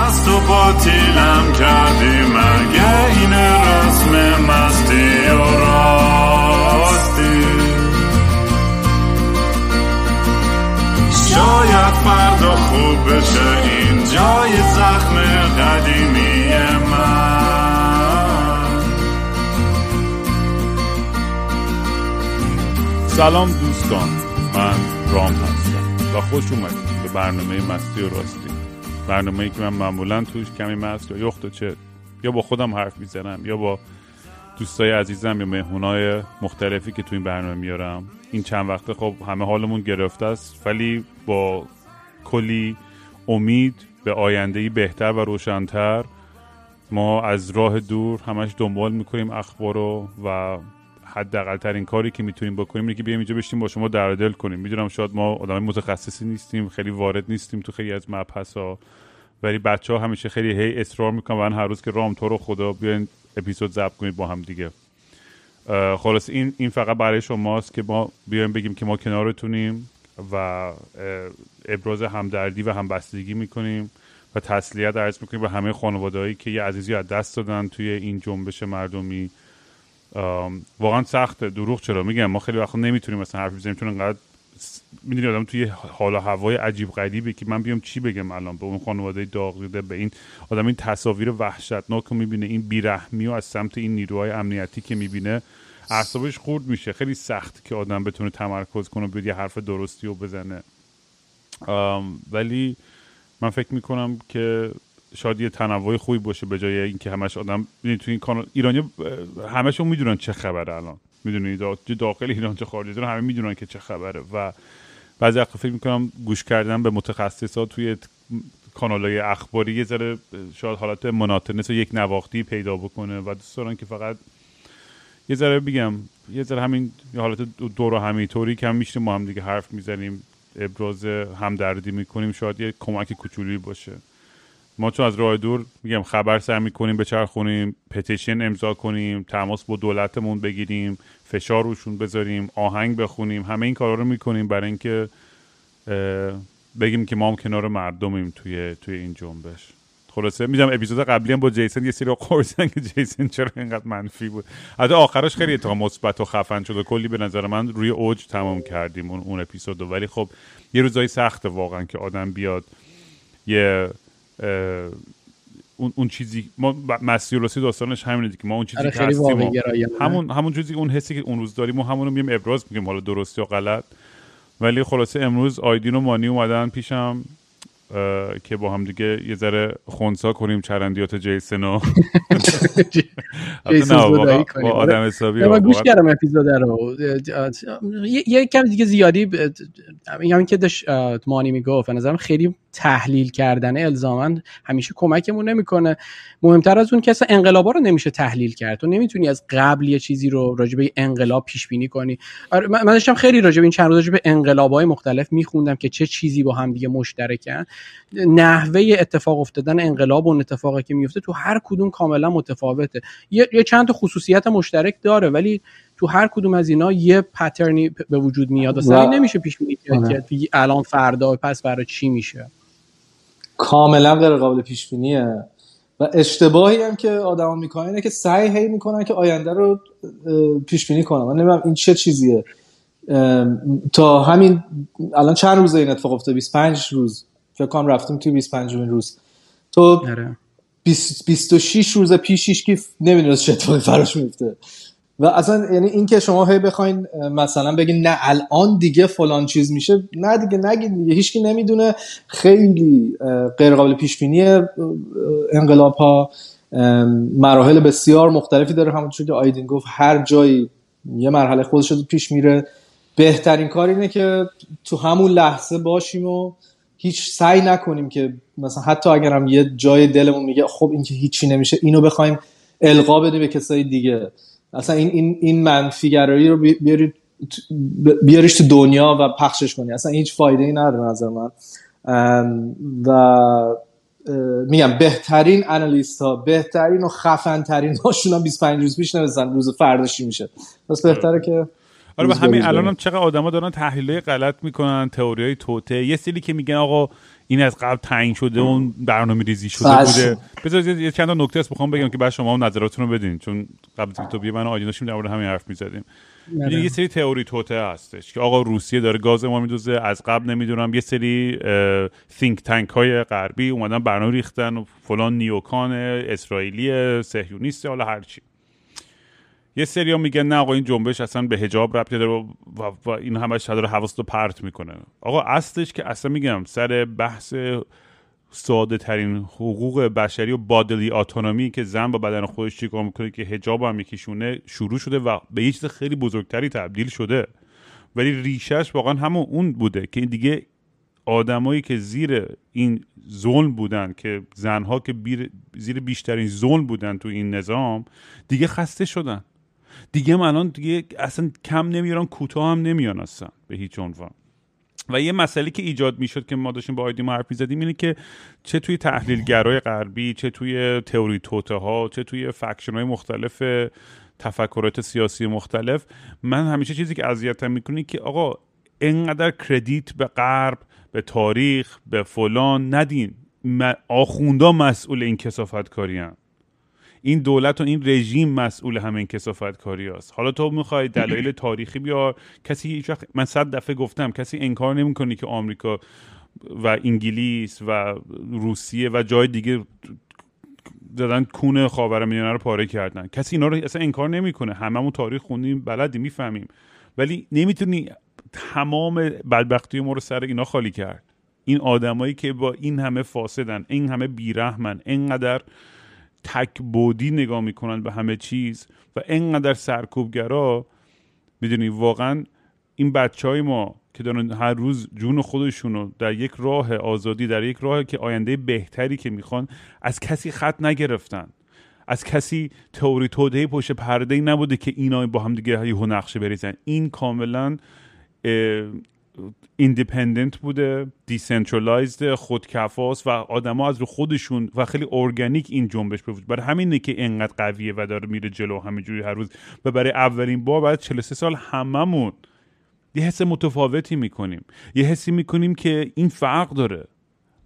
مست و باطیلم کردی مگه این رسم مستی و راستی. شاید فردا خوب بشه این جای زخم قدیمی سلام دوستان من رام هستم و خوش اومدید به برنامه مستی و راستی. برنامه ای که من معمولا توش کمی مست یا یخت و چه یا با خودم حرف می‌زنم یا با دوستای عزیزم یا مهمونای مختلفی که تو این برنامه میارم. این چند وقته خب همه حالمون گرفته است ولی با کلی امید به آینده بهتر و روشنتر ما از راه دور همش دنبال می‌کنیم اخبار رو و حداقل ترین کاری که می‌تونیم بکنیم اینه که بیایم اینجا بشیم با شما در دل کنیم. می‌دونم شاید ما آدم متخصصی نیستیم خیلی وارد نیستیم تو خیلی از مبحث ولی بچه ها همیشه خیلی هی اصرار می‌کنن و هر روز که رام تو رو خدا بیاین اپیزود ضبط کنید با هم دیگه. خلاص این این فقط برای شماست که ما بیایم بگیم که ما کنارتونیم و ابراز همدردی و همبستگی می‌کنیم و تسلیت عرض می‌کنیم به همه خانوادهایی که یه عزیزی از دست دادن توی این جنبش مردمی. واقعا سخته دروغ چرا؟ میگم ما خیلی وقت نمی‌تونیم مثلا حرف بزنیم چون انقدر می‌دونی آدم توی حال و هوای عجیب غریبه که من بیام چی بگم الان؟ به اون خانواده داغ دیده به این آدم این تصاویر وحشتناک رو می‌بینه این بیرحمی و از سمت این نیروهای امنیتی که می‌بینه اعصابش خورد میشه. خیلی سخت که آدم بتونه تمرکز کنه و یه حرف درستی رو بزنه. ولی من فکر می‌کنم که شاید یه تنوع خوبی باشه به جای اینکه همش آدم تو این کانال ایرانی همشون می‌دونن چه خبره الان. می‌دونی داخل ایران چه خارج ایران همه می‌دونن که چه خبره. و بعضی وقتا فکر می‌کنم گوش کردن به متخصصا توی کانال های اخباری یه ذره شاید حالت مناطنس یک نواختی پیدا بکنه. و دوست دارن که فقط یه ذره بگم یه ذره همین حالت دور و همیطوری که هم میشیم ما هم دیگه حرف می‌زنیم ابراز همدردی می‌کنیم شاید یه کمک کوچولی باشه. ما چون از راه دور میگم خبر سر می‌کنیم بچرخونیم پتیشن امضا کنیم تماس با دولتمون بگیریم فشار روشون بذاریم آهنگ بخونیم همه این کارا رو می‌کنیم برای اینکه بگیم که ما هم کنار مردمیم توی توی این جنبش. خلاصه می‌دونم اپیزود قبلی هم با جیسن یه سری قرصن که جیسن چرا اینقدر منفی بود. حتی آخرش خیلی اتفاق مثبت و خفن شد و کلی به نظر من روی اوج تمام کردیم اون, اون اپیزودو ولی خب یه روزای سخته واقعا که آدم بیاد یه اون, اون چیزی ما مسیح رسی داستانش همینه که ما اون چیزی آره، که هستیم همون همون چیزی اون حسی که اون روز داریم و همون رو میگیم ابراز میگیم حالا درستی یا غلط. ولی خلاصه امروز آیدین و مانی اومدن پیشم که با هم دیگه یه ذره خونسا کنیم چرندیات جیسن و با آدم حسابی من گوش کردم اپیزود رو. یه کم دیگه زیادی میگم که داشت مانی می‌گفت نظرم خیلی تحلیل کردن الزاما همیشه کمکمون نمی‌کنه. مهمتر از اون که اصلا انقلابا رو نمیشه تحلیل کرد. تو نمی‌تونی از قبل یه چیزی رو راجع به انقلاب پیش بینی کنی. آره من داشتم خیلی راجع به این چند روز راجع به انقلابای مختلف میخوندم که چه چیزی با هم دیگه مشترکن. نحوه اتفاق افتادن انقلاب و اون اتفاقی که میفته تو هر کدوم کاملا متفاوته. یه, یه چند تا خصوصیت مشترک داره ولی تو هر کدوم از اینا یه پترنی به وجود میاد و نمیشه پیش بینی کرد که الان فردا پس برای چی میشه؟ کاملا غیر قابل پیش بینیه و اشتباهی هم که آدما می‌کنن اینه که سعی هی می‌کنن که آینده رو پیش بینی کنن. من نمی‌دونم این چه چیزیه. تا همین الان چند روزه این اتفاق افتاده؟ 25 روز. فکر کنم رفتیم توی 25 روز. تو 26 روز پیشش که نمی‌دونست چه اتفاقی فراش میفته و اصلا یعنی این که شما هی بخواین مثلا بگین نه الان دیگه فلان چیز میشه نه دیگه نگید دیگه هیچکی نمی‌دونه. خیلی غیر قابل پیش بینی انقلاب ها مراحل بسیار مختلفی داره. همونطور که آیدین گفت هر جایی یه مرحله خودش رو پیش میره. بهترین کار اینه که تو همون لحظه باشیم و هیچ سعی نکنیم که مثلا حتی اگرم یه جای دلمون میگه خب این که هیچی نمیشه اینو بخوایم القا بدیم به کسای دیگه. اصلا این این این منفیگرایی رو بیارید بیاریش تو دنیا و پخشش کنی. اصلا هیچ فایده ای نداره نظر من. و میگم بهترین انالیست ها بهترین و خفن ترین هاشون هم 25 روز پیش نوشتن روز فرداشی میشه. پس بهتره که آره به همین الان هم چقدر آدما دارن تحلیل غلط می‌کنن تئوری های توته یه سری که میگن آقا این از قبل تعیین شده اون برنامه ریزی شده بوده. بذار یه چند نکته است بخوام بگم که بعد شما هم نظراتتون رو بدین چون قبل تو بیا من آیدین داشتیم در مورد همین حرف می‌زدیم. یه سری تئوری توته هستش که آقا روسیه داره گاز ما میدوزه از قبل نمی‌دونم یه سری think تانک های غربی اومدن برنامه ریختن و فلان نیوکان اسرائیلی صهیونیست حالا هرچی یه سری میگن نه آقا این جنبش اصلا به حجاب ربطی داره و, این همش داره حواست رو پرت می‌کنه. آقا اصلش که اصلا میگم سر بحث ساده ترین حقوق بشری و بادلی اتونومی که زن با بدن خودش چیکار می‌کنه که حجاب هم یکیشونه شروع شده و به یه چیز خیلی بزرگتری تبدیل شده. ولی ریشش واقعا همون اون بوده که این دیگه آدمایی که زیر این ظلم بودن که زنها که زیر بیشترین ظلم بودن تو این نظام دیگه خسته شدن. دیگه من الان دیگه اصلا کم نمیارن کوتاه هم نمیان اصلا به هیچ عنوان. و یه مسئله که ایجاد می‌شد که ما داشتیم با آیدیم حرف زدیم اینه که چه توی تحلیلگرای غربی چه توی تئوری توته ها چه توی فکشن های مختلف تفکرات سیاسی مختلف من همیشه چیزی که اذیتم می‌کنه که آقا انقدر کردیت به غرب به تاریخ به فلان ندین. آخوندا مسئول این کسافت کاری این دولت و این رژیم مسئول همین کسافت کاری هست حالا تو می‌خوای دلایل تاریخی بیار. کسی من صد دفعه گفتم کسی انکار نمی‌کنه که آمریکا و انگلیس و روسیه و جای دیگه دادن کون خاورمیانه رو پاره کردن. کسی اینا رو اصلا انکار نمی‌کنه. هممون تاریخ خوندیم بلدی می‌فهمیم. ولی نمی‌تونی تمام بدبختی ما رو سر اینا خالی کرد. این آدمایی که با این همه فاسدن این همه بیرحمن اینقدر تک بودی نگاه می‌کنن به همه چیز و انقدر سرکوبگرا می‌دونی واقعا این بچه های ما که دارن هر روز جون خودشونو در یک راه آزادی در یک راه که آینده بهتری که می‌خوان از کسی خط نگرفتن. از کسی تئوری توده پشت پرده ای نبوده که اینا با هم دیگه یهو نقشه بریزن. این کاملا independent بوده decentralized خودکفاست و آدما از رو خودشون و خیلی ارگانیک این جنبش بود. برای همینه که انقدر قویه و داره میره جلو همینجوری هر روز. و برای اولین بار بعد 43 سال هممون یه حس متفاوتی می‌کنیم. یه حسی می‌کنیم که این فرق داره.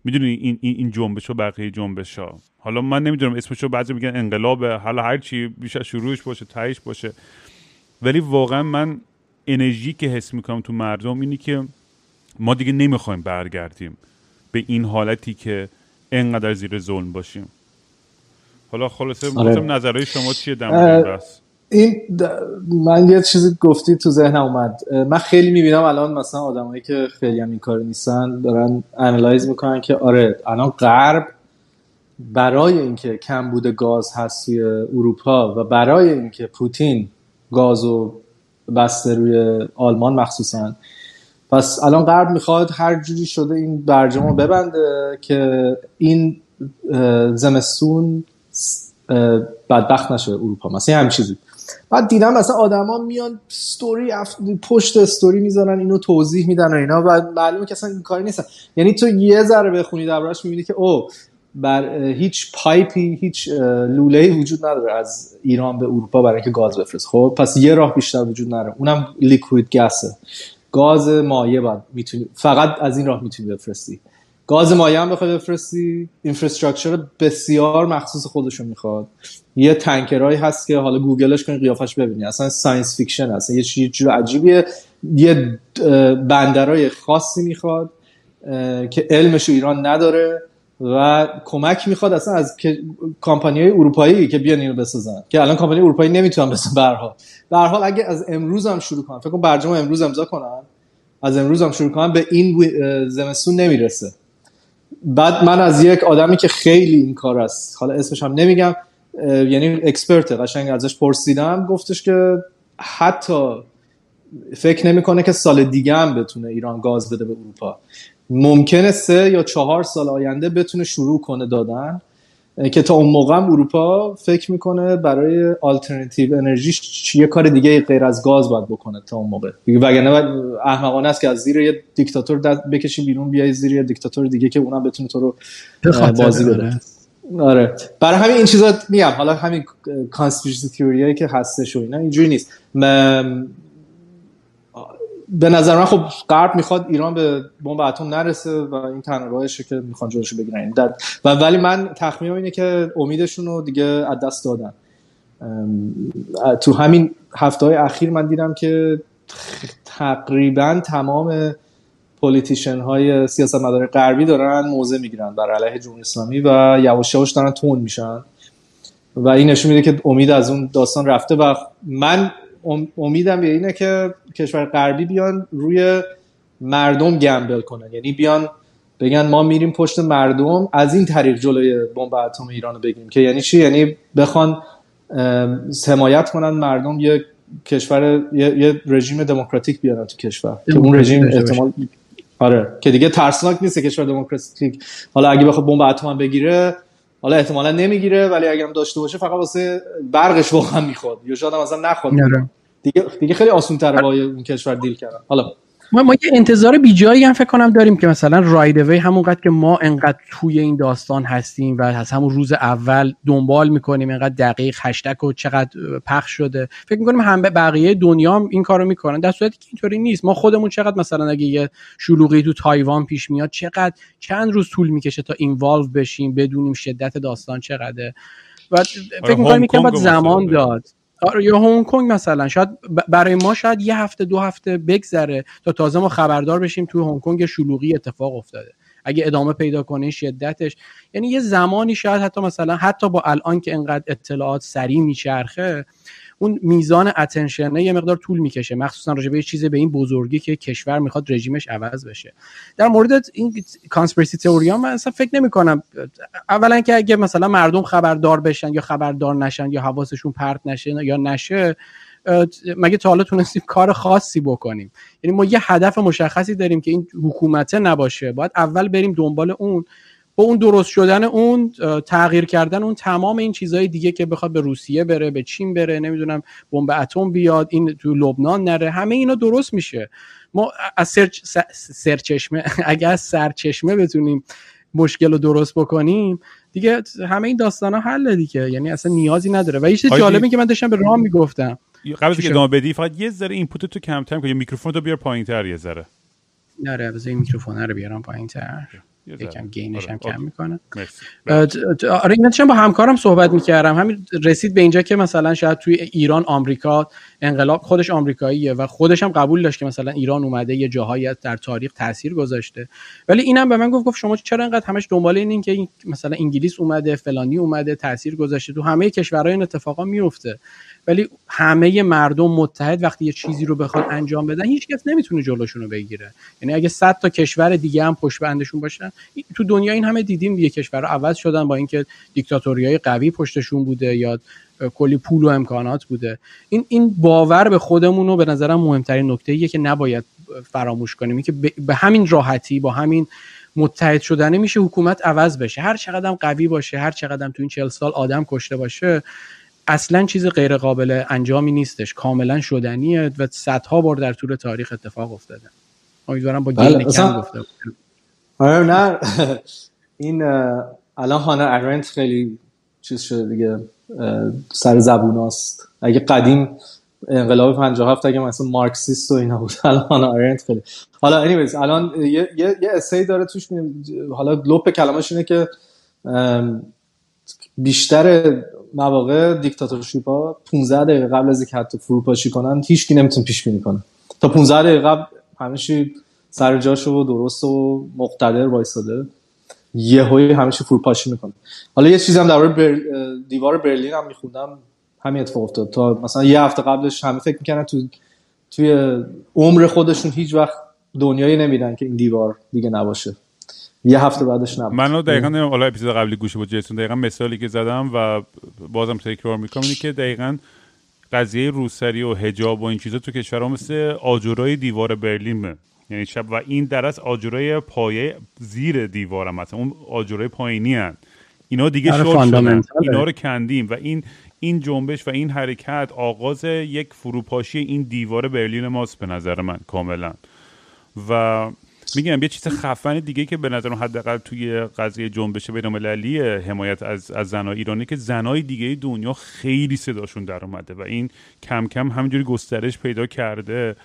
می‌دونی این این جنبش و بقیه جنبش ها حالا من نمی‌دونم اسمشو بعضی میگن انقلاب حالا هر چی بیش از شروعش باشه تهش باشه. ولی واقعا من انرژی که حس می‌کنم تو مردم اینی که ما دیگه نمی‌خوایم برگردیم به این حالتی که انقدر زیر ظلم باشیم. حالا خلاصه آره. نظرهای شما چیه در بس این من یه چیزی گفتی تو ذهنم اومد. من خیلی می‌بینم الان مثلا آدمایی که خیلی هم این کار نیستن دارن انالایز می‌کنن که آره الان غرب برای اینکه کم بوده گاز هست توی اروپا و برای اینکه پوتین گازو بسته روی آلمان مخصوصا. پس الان غرب می‌خواد هر جوری شده این برجام رو ببنده که این زمستون بدبخت نشه اروپا. مثلا همین چیزی. بعد دیدم مثلا آدما میان ستوری پشت استوری می‌ذارن اینو توضیح میدن و اینا. و معلومه که اصلا این کاری نیستن. یعنی تو یه ذره بخونی دربارش می‌بینی که او بر هیچ پایپی هیچ لوله وجود نداره از ایران به اروپا برای اینکه گاز بفرست خب پس یه راه بیشتر وجود نداره. اونم liquid gas ه. گاز مایع باید می‌تونی فقط از این راه می‌تونی بفرستی. گاز مایع هم بخوای بفرستی. infrastructure بسیار مخصوص خودشون می‌خواد. یه tanker ایی هست که حالا گوگلش کنی قیافش ببینی. اصلا science fiction هست. یه چیز جور عجیبیه. یه بندرای خاصی می‌خواد که علمش ایران نداره. و کمک می‌خواد اصلا از کمپانی های اروپایی که بیان اینو بسازن که الان کمپانی اروپایی نمی‌تونن بسازن حال. به حال اگه از امروز هم شروع کنن فکر کنم برجام امروز امضا کنن از امروز هم شروع کنن به این زمستون نمی‌رسه. بعد من از یک آدمی که خیلی این کار است حالا اسمش هم نمیگم یعنی اکسپرت قشنگ ازش پرسیدم گفتش که حتی فکر نمی‌کنه که سال دیگه هم بتونه ایران گاز بده به اروپا. ممکنه سه یا چهار سال آینده بتونه شروع کنه دادن که تا اون موقع هم اروپا فکر می‌کنه برای آلترنتیو انرژی یه کار دیگه غیر از گاز باید بکنه تا اون موقع. وگرنه احمقانه است که از زیر یه دیکتاتور بکشی بیرون بیای زیر یه دیکتاتور دیگه که اونم بتونه تو رو بازی بده. آره. آره. برای همین این چیزا میگم. حالا همین کانسپیرسی تیوریایی که هستش و اینا اینجوری نیست. به نظر من خب غرب می‌خواد ایران به بمب اتم نرسه و این تنها راهشه که می‌خوان جلوشو بگیرن. و ولی من تخمینم اینه که امیدشون رو دیگه از دست دادن. تو همین هفته های اخیر من دیدم که تقریبا تمام پولیتیشن های سیاست مدار غربی دارن موضع می‌گیرن بر علیه جمهوری اسلامی و یواش یواش دارن تون میشن. و این نشون میده که امید از اون داستان رفته و من امیدم به اینه که کشور غربی بیان روی مردم گمبل کنن. یعنی بیان بگن ما میریم پشت مردم از این طریق جلوی بمب اتم ایران رو بگیریم. که یعنی چی؟ یعنی بخوان حمایت کنن مردم یه کشور یه, یه رژیم دموکراتیک بیارن تو کشور. که اون رژیم احتمال آره. که دیگه ترسناک نیست کشور دموکراتیک. حالا اگه بخواد بمب اتم بگیره حالا احتمالا نمی‌گیره ولی اگه هم داشته باشه فقط واسه برقش واقعا می‌خواد. یا شاید هم مثلا نخواد. دیگه دیگه خیلی آسون تره با اون کشور دیل کردن. حالا ما, ما یه انتظار بیجایی هم فکر کنم داریم که مثلا راید وی همونقدر که ما انقدر توی این داستان هستیم و از همون روز اول دنبال می‌کنیم انقدر دقیق هشتگ و چقدر پخش شده. فکر می‌کنیم هم بقیه دنیا هم این کارو می‌کنن. در صورتی که اینطوری نیست. ما خودمون چقدر مثلا اگه یه شلوغی تو تایوان پیش میاد چقدر چند روز طول می‌کشه تا اینوالو بشیم بدونیم شدت داستان چقدره. و فکر می‌کنم که باید زمان داد. آره یا هنگ کنگ مثلا. شاید برای ما شاید یه هفته دو هفته بگذره تا تازه ما خبردار بشیم توی هنگ کنگ شلوغی اتفاق افتاده. اگه ادامه پیدا کنه شدتش. یعنی یه زمانی شاید حتی مثلا حتی با الان که انقدر اطلاعات سریع میچرخه اون میزان اتنشنه یه مقدار طول می‌کشه. مخصوصا راجع به چیز به این بزرگی که کشور می‌خواد رژیمش عوض بشه. در مورد این conspiracy theory ا من اصلا فکر نمی کنم اولا که اگه مثلا مردم خبردار بشن یا خبردار نشن یا حواسشون پرت نشه یا نشه مگه تا حالا تونستیم کار خاصی بکنیم؟ یعنی ما یه هدف مشخصی داریم که این حکومته نباشه. باید اول بریم دنبال اون. با اون درست شدن اون تغییر کردن اون تمام این چیزهای دیگه که بخواد به روسیه بره به چین بره نمی‌دونم بمب اتم بیاد این تو لبنان نره همه اینا درست میشه. ما از سرچ سرچشمه اگر از سرچشمه بتونیم مشکل رو درست بکنیم دیگه همه این داستان ها حل دیگه یعنی اصلا نیازی نداره. و یه چیز جالبی که من داشتم به آرام می‌گفتم. قبل از ادامه بدی فقط یه ذره input تو کمتر کن میکروفون رو بیار پایینتر یه ذره. نره بذار این میکروفون رو بیارم پایینتر. یکم gain ش هم آره. کم می‌کنه. آره این با همکارم صحبت می‌کردم. همین رسید به اینجا که مثلا شاید توی ایران آمریکا انقلاب خودش آمریکاییه و خودش هم قبول داشت که مثلا ایران اومده یه جاهایی در تاریخ تاثیر گذاشته. ولی اینم به من گفت گفت شما چرا انقدر همش دنبال اینین که مثلا انگلیس اومده فلانی اومده تاثیر گذاشته. تو همه کشورهای این اتفاقا میفته ولی همه مردم متحد وقتی یه چیزی رو بخواد انجام بدن هیچ کس نمی‌تونه جلوشون رو بگیره. یعنی اگه 100 تا کشور دیگه هم پشت بندشون باشن تو دنیا این همه دیدیم یه کشور عوض شدن با اینکه دیکتاتوریای قوی پشتشون بوده یا کلی پول و امکانات بوده. این این باور به خودمون رو به نظرم مهمترین نکته ایه که نباید فراموش کنیم. که به همین راحتی با همین متحد شدنه میشه حکومت عوض بشه. هر چقدر قوی باشه هر چقدر تو این 40 سال آدم کشته باشه اصلا چیز غیر قابل انجامی نیستش. کاملا شدنیه و صدها بار در طول تاریخ اتفاق افتاده. امیدوارم با بله، گین کم گفته آره نه. این الان هانا ارنت خیلی چیز شده دیگه سر زبوناست اگه قدیم انقلاب 57 اگه مثلا مارکسیست و اینا بود الان هانا ارنت خیلی. حالا anyways الان یه یه, یه essay ی داره توش حالا لپ کلمش اینه که بیشتر مواقع dictatorship ها 15 دقیقه قبل از اینکه حتی فروپاشی کنن هیچ کی نمی‌تونه پیش بینی کنه. تا 15 دقیقه قبل همیشه سر جاشو و درست و مقتدر وایساده یهویی همیشه فروپاشی می‌کنه. حالا یه چیزی هم در بر... دیوار برلین هم میخوندم. همین اتفاق افتاد. تا مثلا یه هفته قبلش همه فکر می‌کنن تو توی عمر خودشون هیچ وقت دنیایی نمیدن که این دیوار دیگه نباشه. یه هفته بعدش نبود. منو دقیقا حالا اپیزود قبلی گوشه بود جیسون دقیقا مثالی که زدم و بازم تکرار می‌کنم اینه که دقیقا قضیه روسری و هجاب و این چیزا تو کشورها مثل آجرای دیوار برلین یعنی شب و این درس آجرای پایه زیر دیوار هم مثلا اون آجرای پایینی هن. اینا دیگه آره، شد اینا رو کندیم و این این جنبش و این حرکت آغاز یک فروپاشی این دیوار برلین ماست به نظر من کاملا. و میگم یه چیز خفن دیگه که به نظرم حداقل توی قضیه جنبش بین‌المللی حمایت از از زنای ایرانی که زنای دیگه دنیا خیلی صداشون در اومده و این کم کم همینجوری گسترش پیدا کرده.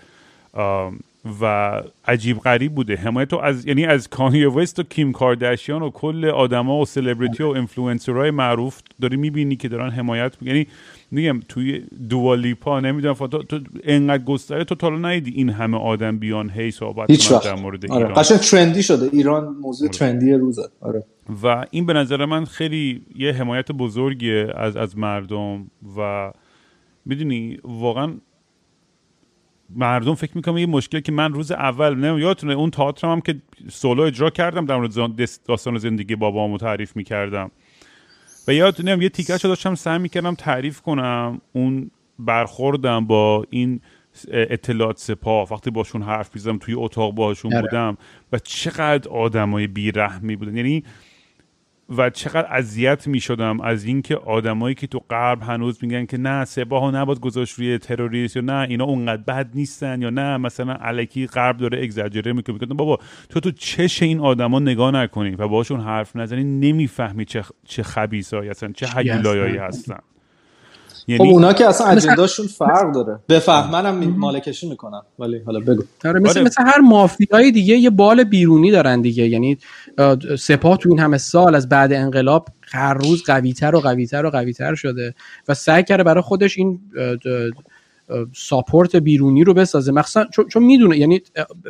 و عجیب غریب بوده حمایت از یعنی از کانی وست و کیم کارداشیان و کل آدما و سلبریتی و اینفلوئنسرهای معروف داری می‌بینی که دارن حمایت یعنی میگم توی دوالیپا نمی‌دونم تو, تو انقدر گستره تو تا ندیدی این همه آدم بیان هی صحبت در مورد آره. ایران trendy شده ایران موضوع آره. trend ی روزه آره. و این به نظر من خیلی یه حمایت بزرگیه از از مردم و می‌دونی واقعا مردم فکر می‌کنم یه مشکل که من روز اول نه یادتونه اون تئاترم هم که سولو اجرا کردم در مورد داستان زندگی بابامو تعریف می‌کردم. و یادتونه یه تیکش داشتم سعی می‌کردم تعریف کنم اون برخوردم با این اطلاعات سپاه. وقتی باشون حرف می‌زدم توی اتاق باشون آره. بودم و چقدر آدمای بیرحمی بودن. یعنی و چقدر اذیت می شدم از اینکه آدمایی که تو غرب هنوز میگن که نه سپاه نباید گذاشت روی تروریست یا نه اینا اونقدر بد نیستن یا نه مثلا علکی غرب داره اگزاجره می‌کنه میگن بابا تو تو چش این آدما نگاه نکنی و باشون حرف نزنی نمی‌فهمی چه چه خبیثایی هستن چه هیولایایی هستن. یعنی خب اونا که اصلا اجنداشون فرق داره. بفهمن هم مالکشی می‌کنن ولی حالا بگو. آره مثل, آره. مثل هر مافیای دیگه یه بال بیرونی دارن دیگه. یعنی سپاه تو این همه سال از بعد انقلاب هر روز قویتر و قویتر و قویتر شده و سعی کرده برای خودش این ساپورت بیرونی رو بسازه. مخصوصا چون, چون می‌دونه یعنی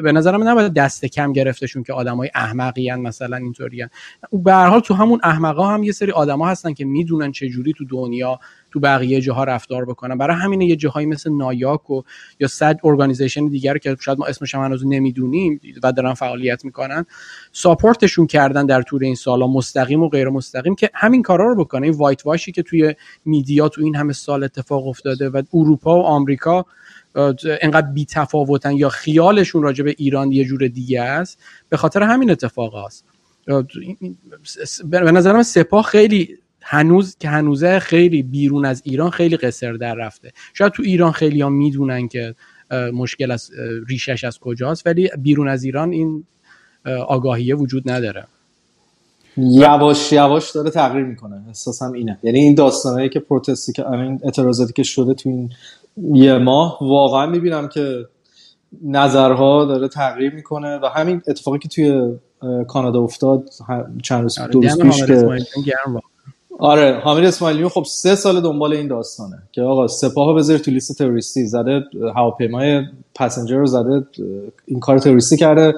به نظرم نباید دست کم گرفتهشون که آدمای احمقی مثلا اینطوری به هر حال تو همون احمقا هم یه سری آدما هستن که می‌دونن چه جوری تو دنیا تو بقیه جاها رفتار بکنن. برای همین یه جاهایی مثل نایاک و یا صد ارگانیزیشن دیگر که شاید ما اسمش هم هنوز نمی‌دونیم و دارن فعالیت می‌کنن ساپورتشون کردن در طول این سالا مستقیم و غیر مستقیم که همین کارا رو بکنه. این وایت واشی که توی میدیا تو این همه سال اتفاق افتاده و اروپا و آمریکا انقدر بی تفاوتن یا خیالشون راجع به ایران یه جور دیگه است به خاطر همین اتفاق هست به نظرم سپاه خیلی هنوز که هنوزه خیلی بیرون از ایران خیلی قصر در رفته. شاید تو ایران خیلی ها می‌دونن که مشکل از ریشش از کجاست ولی بیرون از ایران این آگاهیه وجود نداره. یواش یواش داره تغییر می‌کنه. احساسم اینه. یعنی این داستانهایی که پروتستی که این اعتراضاتی که شده تو این یه ماه واقعا می‌بینم که نظرها داره تغییر می‌کنه و همین اتفاقی که توی کانادا افتاد چند روز آره، دو روز پیش که آره حامد اسماعیلی خب سه سال دنبال این داستانه که آقا سپاه بذاری تو لیست تروریستی زده هواپیمای passenger رو زده این کار تروریستی کرده.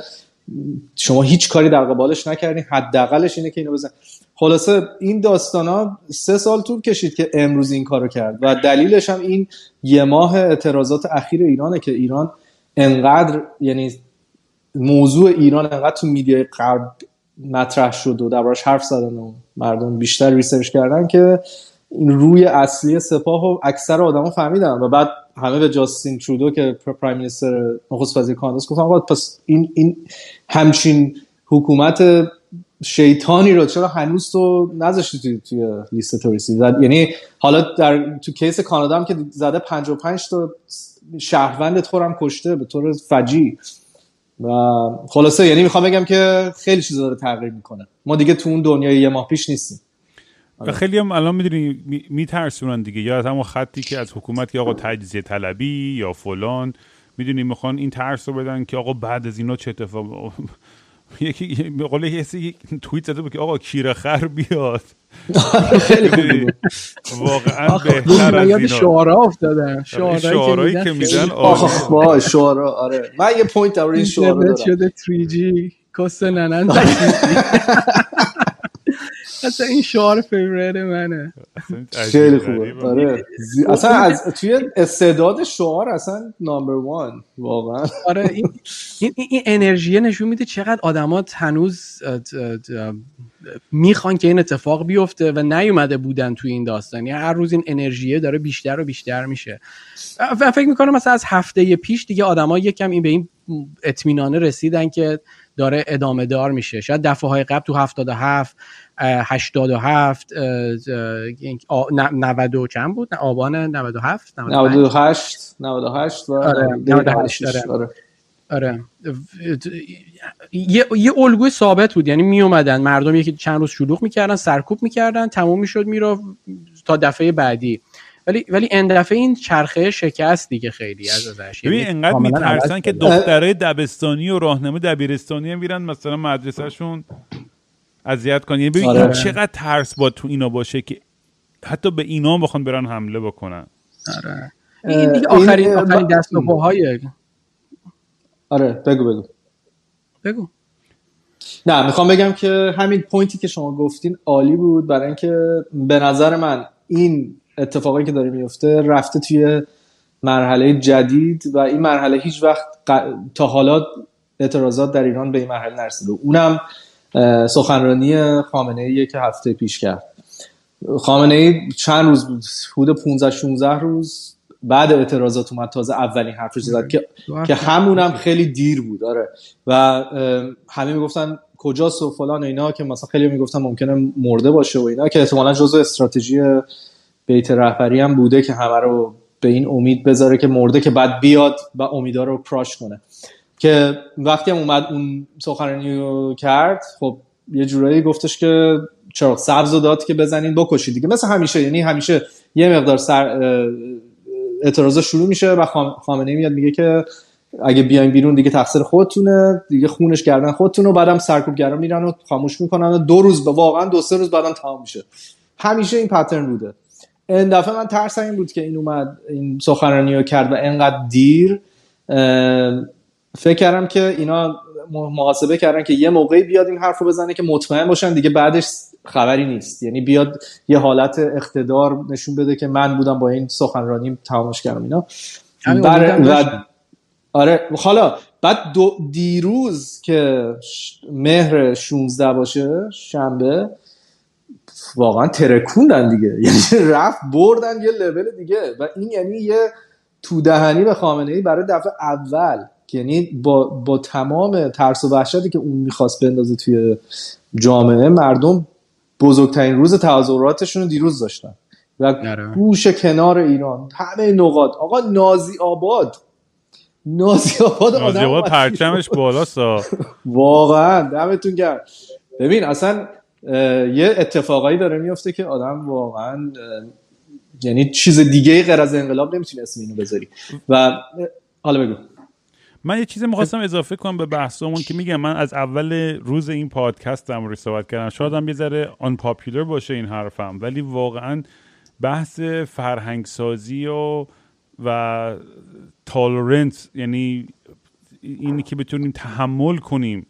شما هیچ کاری در قبالش نکردین حداقلش اینه که اینو بزن. خلاصه این داستان ها سه سال طول کشید که امروز این کارو کرد و دلیلش هم این یه ماه اعتراضات اخیر ایرانه که ایران انقدر یعنی موضوع ایران انقدر تو media ی غرب مطرح شد و دربارش حرف زدن و مردم بیشتر research کردن که این روی اصلی سپاه و اکثر آدما فهمیدن و بعد همه به جاستین ترودو که پرایم مینیستر نخست وزیر کانادا گفتن پس این این همچین حکومت شیطانی رو چرا هنوز تو نذاشتی توی, توی لیست توریستی؟ یعنی حالا در تو کیس کانادا هم که زده 55 تا شهروند خورم کشته به طور فجی. و خلاصه یعنی می‌خوام بگم که خیلی چیزا داره تغییر می‌کنه ما دیگه تو اون دنیای یه ماه پیش نیستیم و. خیلی هم الان می‌دونی میترسونن دیگه یا از همون خطی که از حکومت یا آقا تجزیه طلبی یا فلان می‌دونی می‌خوان این ترس رو بدن که آقا بعد از اینا چه اتفاق یکی به قول یه توییت زده بود که آقا کیر خر بیاد. خیلی واقعا بهتر از اینا. شعارا افتادن شعارهایی که میدن آره. شعارا آره. من یه پوینت در این شعارا دارم. شده 3G کس ننت اصلا این شعار favorite منه. خیلی خوبه. آره. اصلا از توی استعداد شعار اصلا number one واقعا. آره این, این, این انرژی نشون میده چقدر آدمات هنوز می‌خوان که این اتفاق بیفته و نیومده بودن توی این داستانی یعنی هر روز این انرژیه داره بیشتر و بیشتر میشه. و فکر می‌کنم مثلا از هفته پیش دیگه آدما یکم این به این اطمینانه رسیدن که داره ادامه دار میشه. شاید دفعه های قبل تو 77 87 90 و چند بود آبان 97 98 98 و آره 98 آره. آره. آره یه یه الگوی ثابت بود یعنی می اومدن مردم یکی چند روز شلوغ می‌کردن سرکوب می‌کردن تموم می‌شد میرو تا دفعه بعدی ولی ولی این دفعه این چرخه شکست دیگه خیلی از ازش ببین یعنی انقدر میترسن که. دخترای دبستانی و راهنمای دبیرستانی هم میرن مثلا مدرسهشون اذیت یعنی ببین آره. این چقدر ترس با تو اینا باشه که حتی به اینا هم بخوان برن حمله بکنن. آره. این دیگه این، آخرین آخرین دست آره بگو بگو. بگو. نه می‌خوام بگم که همین پوینتی که شما گفتین عالی بود برای اینکه به نظر من این اتفاقی که داره میفته رفته توی مرحله جدید و این مرحله هیچ وقت ق- تا حالا اعتراضات در ایران به این مرحله نرسیده. اونم سخنرانی خامنه ای که هفته پیش کرد. خامنه ای چند روز بود حدود 15 16 روز بعد اعتراضات اومد تازه اولین حرفش زد که که همونم خیلی دیر بود آره. و همه می‌گفتن کجاست و فلان و اینا که مثلا خیلی می‌گفتن ممکنه مرده باشه و اینا که احتمالا جزو استراتژی بیت رهبری هم بوده که همه رو به این امید بذاره که مرده که بعد بیاد و امیدا رو کراش کنه. که وقتی هم اومد اون سخنرانی رو کرد خب یه جورایی گفتش که چراغ سبز رو داد که بزنین بکشید دیگه. مثل همیشه یعنی همیشه یه مقدار سر اه، اعتراضا شروع میشه و خام- خامنه میاد میگه که اگه بیاین بیرون دیگه تقصیر خودتونه دیگه خونش گردن خودتون و بعدم سرکوبگرا میرن و خاموش می‌کنن و دو روز به واقعا دو سه روز بعدم تمام میشه. همیشه این پترن بوده. این دفعه من ترسم این بود که این اومد این سخنرانی رو کرد و انقدر دیر فکر کردم که اینا محاسبه کردن که یه موقعی بیاد این حرف رو بزنه که مطمئن باشن دیگه بعدش خبری نیست. یعنی بیاد یه حالت اقتدار نشون بده که من بودم با این سخنرانی تمامش کردم اینا. بر-. آره حالا بعد دو دیروز که ش- مهر 16 باشه شنبه واقعا ترکوندن دیگه. یعنی رفت بردن یه لول دیگه. و این یعنی یه تو دهنی به خامنه ای برای دفعه اول. یعنی با, با تمام ترس و وحشتی که اون می‌خواست بندازه توی جامعه مردم بزرگترین روز تظاهراتشون رو دیروز داشتن و آره. گوش کنار ایران همه نقاط آقا نازی آباد نازی آباد نازی آباد. پرچمش بالاست. واقعا دمتون گرم ببین اصلا یه اتفاقایی داره میفته که آدم واقعا یعنی چیز دیگه غیر از انقلاب نمی‌تونی اسم اینو بذاری و حالا بگو من یه چیزی می‌خواستم اضافه کنم به بحثمون که میگم من از اول روز این پادکست در موردش صحبت کردم. شاید هم یه ذره آن پاپولر باشه این حرفم ولی واقعا بحث فرهنگ سازی و و تالرنس یعنی اینی که بتونیم تحمل کنیم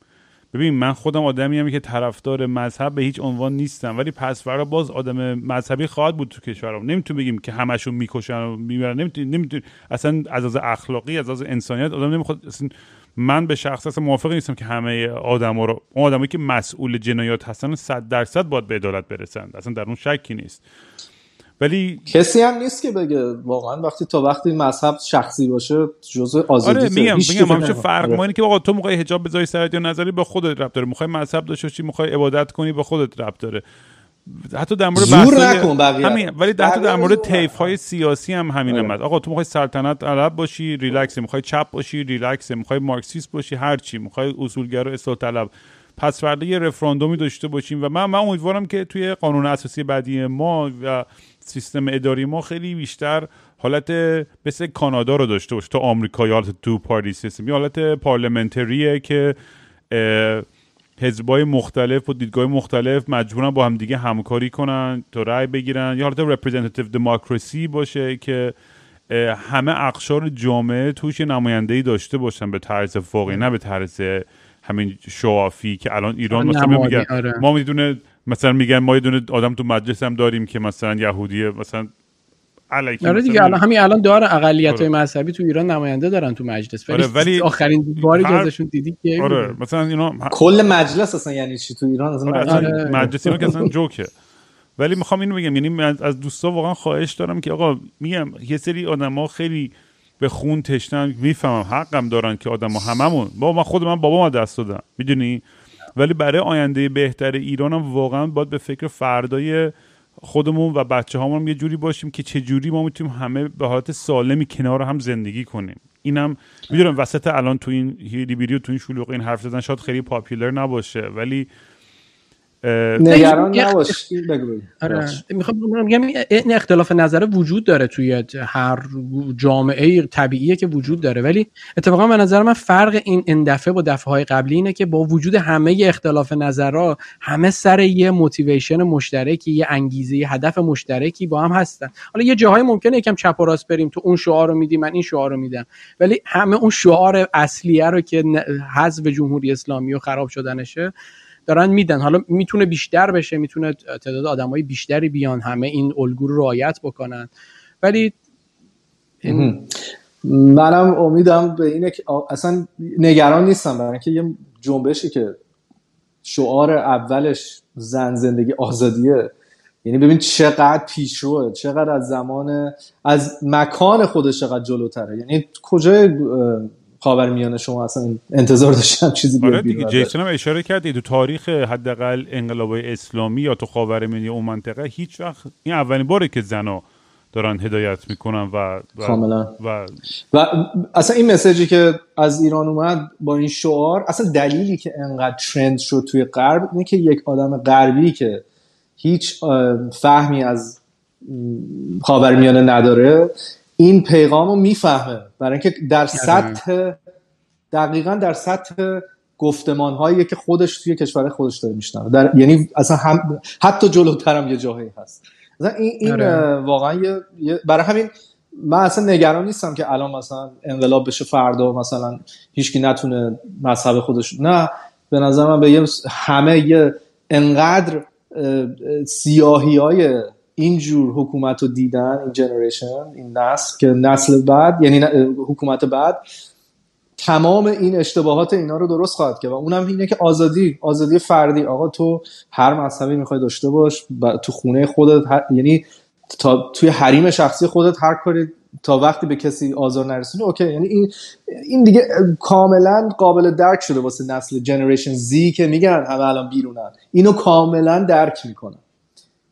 ببین من خودم آدمی هم که طرفدار مذهب به هیچ عنوان نیستم ولی پس فردا باز آدم مذهبی خواهد بود تو کشورم. نمی‌تونیم بگیم که همشون می‌کشن و می‌برن. نمی‌تونیم نمی‌تونیم اصلا از از اخلاقی از از انسانیت آدم نمی‌خواد اصلا من به شخص اصلا موافق نیستم که همه آدما رو اون آدمایی که مسئول جنایات هستن 100 درصد باید به عدالت برسن اصلا در اون شکی نیست. ولی کسی هم نیست که بگه واقعا وقتی تا وقتی مذهب شخصی باشه جزء آزادی آره میگم میگم همیشه فرق ما اینه که آقا تو می‌خوای حجاب بذاری سرت یا نظری با خودت ربط داره. می‌خوای مذهب داشته باشی می‌خوای عبادت کنی با خودت ربط داره. حتی در مورد زور بحثای- نکن بقیه همین ولی حتی در مورد طیف های. سیاسی هم همین آره. هم آقا تو می‌خوای سلطنت طلب باشی ریلکس می‌خوای چپ باشی ریلکس می‌خوای مارکسیست باشی هر چی. می‌خوای اصولگرا اصلاح طلب. پس فردا یه رفراندومی داشته باشیم و من من امیدوارم که توی قانون اساسی بعدی ما و سیستم اداری ما خیلی بیشتر حالت مثل کانادا رو داشته باشه. تو آمریکا یا حالت تو پارتی سیستم یا حالت پارلمنتریه که حزبای مختلف و دیدگاه مختلف مجبورن با هم دیگه همکاری کنن تا رأی بگیرن. یا حالت representative دموکراسی باشه که همه اقشار جامعه توش یه نماینده‌ای داشته باشن به طرز واقعی نه به طرز همین شوافی که الان ایران مثلا میگن. آره. ما می‌دونه مثلا میگن ما یه دونه آدم تو مجلس هم داریم که مثلا یهودیه مثلا علیکی آره مثلا دیگه الان همین الان داره اقلیت های آره. مذهبی تو ایران نماینده دارن تو مجلس. ولی, آره، ولی آخرین باری که هر- ازشون دیدی که آره مثلا اینا کل مجلس اصلا یعنی چی تو ایران؟ اصلا آره مجلس- اصلا آره. مجلس اینا که اصلا جوکه. ولی می‌خوام اینو بگم یعنی من از دوستا واقعا خواهش دارم که آقا میگم یه سری آدما خیلی به خون تشنن می‌فهمم حقم دارن که آدما هممون. بابا من خود من بابا ما دست دادم می‌دونی؟ ولی برای آینده بهتر ایرانم واقعا باید به فکر فردای خودمون و بچه هامون یه جوری باشیم که چه جوری ما می‌تونیم همه به حالت سالمی کنار هم زندگی کنیم. اینم می‌دونم وسط الان تو این هیلی بیری و تو این شلوغ این حرف زدن شاید خیلی پاپولر نباشه ولی نگران نباش. آره. می‌خوام این اختلاف نظر وجود داره توی هر جامعه طبیعیه که وجود داره. ولی اتفاقا به نظر من فرق این این دفعه با دفعه های قبلی اینه که با وجود همه اختلاف نظرها همه سر یه موتیویشن مشترکی یه انگیزه یه هدف مشترکی با هم هستن. حالا یه جاهای ممکنه یکم چپ و راست بریم تو اون شعار رو میدی من این شعار رو میدم. ولی همه اون شعار اصلیه رو که حذف جمهوری اسلامی و خراب شدنشه دارن میدن. حالا می‌تونه بیشتر بشه می‌تونه تعداد آدمای بیشتری بیان همه این الگو رو رعایت بکنن. ولی این... منم امیدم به اینه که اصلا نگران نیستم برای اینکه یه جنبشی که شعار اولش زن زندگی آزادیه. یعنی ببین چقدر پیشروه چقدر از زمان از مکان خودش چقدر جلوتره. یعنی کجای خاور میانه شما اصلا انتظار داشتم چیزی بیاد آره دیگه جیسون هم اشاره کردی تو تاریخ حداقل انقلاب اسلامی یا تو خاور میانه اون منطقه هیچ وقت این اولین باره که زنا دارن هدایت می‌کنن و و, کاملا. و و اصلا این مسیجی که از ایران اومد با این شعار اصلا دلیلی که انقدر ترند شد توی غرب اینه که یک آدم غربی که هیچ فهمی از خاورمیانه نداره این پیغام رو می‌فهمه. برای اینکه در سطح دقیقا در سطح گفتمان هایی که خودش توی کشور خودش داره میشنوه. در یعنی اصلا هم حتی جلوتر هم یه جاهایی هست. مثلا این, این آره. واقعا یه... برای همین من اصلا نگران نیستم که الان مثلا انقلاب بشه فردا مثلا هیچکی نتونه مذهب خودش نه. به نظر من به یه همه یه انقدر سیاهی های اینجور حکومت رو دیدن این جنریشن این نسل که نسل بعد یعنی حکومت بعد تمام این اشتباهات اینا رو درست خواهد کرد. و اونم اینه که آزادی آزادی فردی. آقا تو هر مذهبی می‌خوای داشته باش تو خونه خودت یعنی تا توی حریم شخصی خودت هر کاری تا وقتی به کسی آزار نرسونی اوکی. یعنی این این دیگه کاملا قابل درک شده واسه نسل جنریشن زی که میگن همه الان بیرونن. اینو کاملا درک می‌کنن.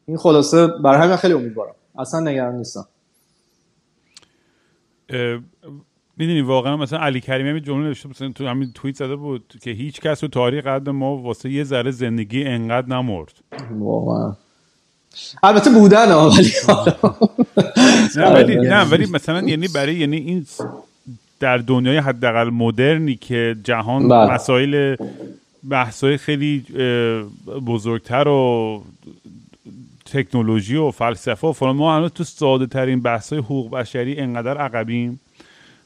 این خلاصه برای همین خیلی امیدوارم. اصلا نگران نیستم. می‌دونی واقعا مثلا علی کریمی همین جمله نوشته مثلا تو همین توییت زده بود که هیچ کس تو تاریخ قد ما واسه یه ذره زندگی انقدر نمرد. واقعا. البته بودن ولی نه ولی نه ولی مثلا یعنی برای یعنی این در دنیای حداقل مدرنی که جهان بله. مسائل بحثای خیلی بزرگتر و تکنولوژی و فلسفه و فلان. ما هنوز تو ساده ترین بحث های حقوق بشری انقدر عقبیم.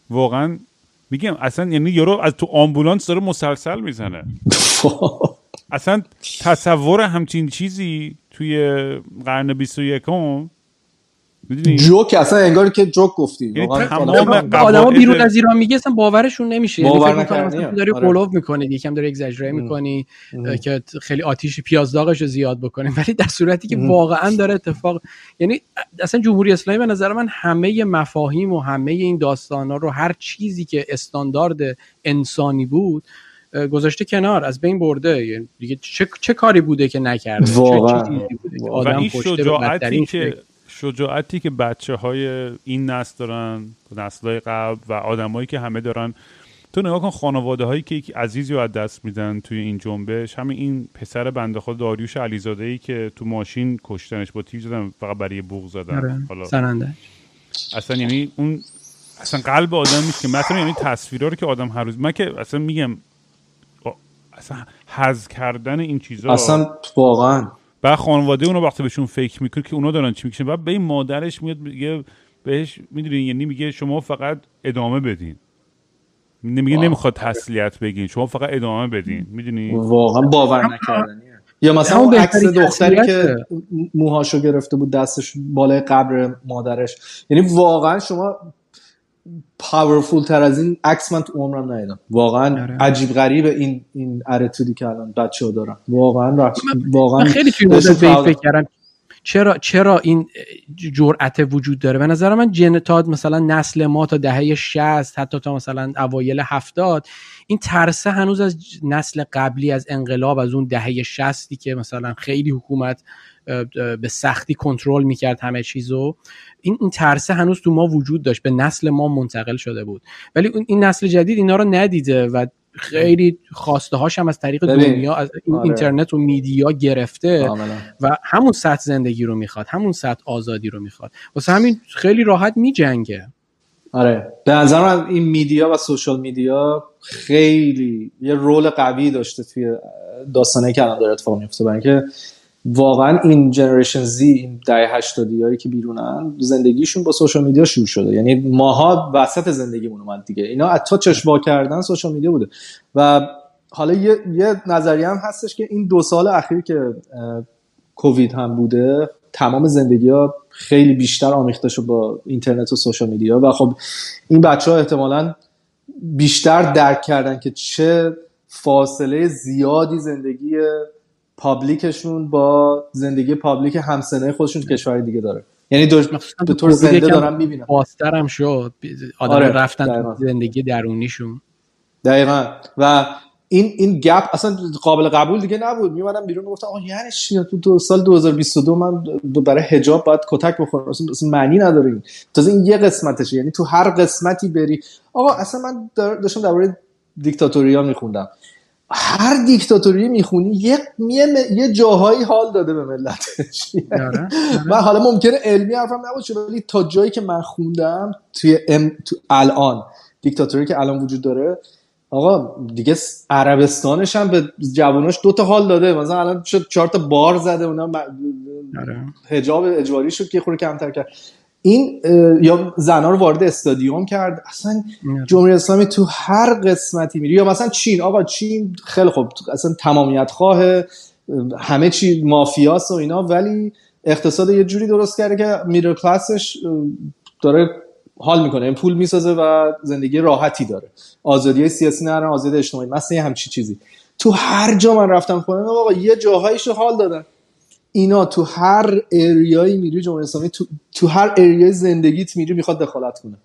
واقعا میگم اصلا یعنی یارو از تو آمبولانس داره مسلسل می‌زنه. اصلا تصور همچین چیزی توی قرن 21 جوک اصلا انگار که جوک گفتی. یعنی آدما بیرون از ایران میگه اصلا باورشون نمیشه. یعنی باور نکردنی داری آره. قلوب می‌کنی یکم داره اگزاجره می‌کنی که خیلی آتیش پیاز داغش رو زیاد بکنه. ولی در صورتی که واقعا داره اتفاق یعنی اصلا جمهوری اسلامی به نظر من همه مفاهیم و همه این داستان ها رو هر چیزی که استاندارد انسانی بود گذاشته کنار از بین برده. یعنی دیگه چه, چه کاری بوده که نکرده؟ واقعا. چه بوده که آدم شجاعتی که شجاعتی که بچه های این نسل دارن نسل های قبل و آدمایی که همه دارن تو نگاه کن خانواده هایی که عزیزی رو از دست میدن توی این جنبش همه این پسر بنده خود داریوش علیزاده ای که تو ماشین کشتنش با تیر زدن فقط برای بوغ زدن آره. حالا سرنده. اصلا یعنی اون اصلا قلب آدم نیست که مثلا یعنی تصویرها رو که آدم هر روز من که اصلا میگم اصلا حز کردن این چیزا اصلا واقعا بعد خانواده اونو وقتی بهشون فکر می‌کنه که اونا دارن چی می‌کشن بعد به این مادرش میاد میگه بهش می‌دونی یعنی میگه شما فقط ادامه بدین. میگه نمی‌خواد تسلیت بگین شما فقط ادامه بدین. می‌دونی؟ واقعا باور نکردنیه. یا مثلا اون عکس دختری که موهاشو گرفته بود دستش بالای قبر مادرش. یعنی واقعا شما پاورفول تر از این عکس من تو عمرم ندیدم. واقعا آره. عجیب غریب این این اتیتودی که الان بچه‌ها دارن. واقعا واقعا خیلی توی فکر کردم. چرا چرا این جرأت وجود داره؟ به نظر من جنتاد مثلا نسل ما تا دهه 60 حتی تا مثلا اوایل 70 این ترسه هنوز از نسل قبلی از انقلاب از اون دهه 60 که مثلا خیلی حکومت به سختی کنترل می‌کرد همه چیزو. این این ترسه هنوز تو ما وجود داشت به نسل ما منتقل شده بود. ولی این نسل جدید اینا رو ندیده و خیلی خواسته هاش هم از طریق دنیا از آره. اینترنت و میدیا گرفته و همون سطح زندگی رو می‌خواد همون سطح آزادی رو می‌خواد. واسه همین خیلی راحت میجنگه. آره. به نظر من این میدیا و سوشال میدیا خیلی یه رول قوی داشته توی داستانه که الان داره اتفاق میفته برای اینکه واقعا این جنریشن زی این دهه 80 هایی که بیرونن زندگیشون با سوشال میدیا شروع شده. یعنی ماها وسط زندگیمون اومد دیگه. اینا حتی چشم کردن سوشال میدیا بوده. و حالا یه, یه نظریه هم هستش که این دو سال اخیر که کووید هم بوده تمام زندگی ها خیلی بیشتر آمیخته شد با اینترنت و سوشال میدیا. و خب این بچه ها احتمالا بیشتر درک کردن که چه فاصله زیادی زندگی پابلیکشون با زندگی پابلیک همسنه خودشون تو کشور دیگه داره. یعنی به طور زنده دارم می‌بینم. باسترم شد. آدم آره، رفتن زندگی درونیشون. دقیقا. و این این گپ اصلا قابل قبول دیگه نبود. میومدم بیرون گفتم آقا یعنی چی؟ تو دو سال 2022 من برای حجاب باید کتک بخورم. اصلا معنی نداره این. تازه این یه قسمتشه. یعنی تو هر قسمتی بری. آقا اصلا من داشتم درباره دیکتاتوریا میخوندم. هر دیکتاتوری می‌خونی یه یه جاهایی حال داده به ملتش آره، آره. من حالا ممکنه علمی حرفم نباشه ولی تا جایی که من خوندم توی ام... تو الان دیکتاتوری که الان وجود داره آقا دیگه عربستانش هم به جواناش دو تا حال داده مثلا الان شد چهار تا بار زده اونا آره. حجاب اجباری شد که خوره کمتر کرد این یا زنها رو وارد استادیوم کرد. اصلا جمهوری اسلامی تو هر قسمتی میری. یا مثلا چین. آقا چین خیلی خوب اصلا تمامیت خواه همه چی مافیاس و اینا ولی اقتصاد یه جوری درست کرده که میدل کلاسش داره حال می‌کنه. این پول می‌سازه و زندگی راحتی داره. آزادی سیاسی ندارن آزادی اجتماعی. مثلا همچی چیزی. تو هر جا من رفتم خونه آقا یه جاهایش حال دادن. اینا تو هر اریایی میری جمهوری اسلامی تو, تو هر اریای زندگیت میری می‌خواد دخالت کنه.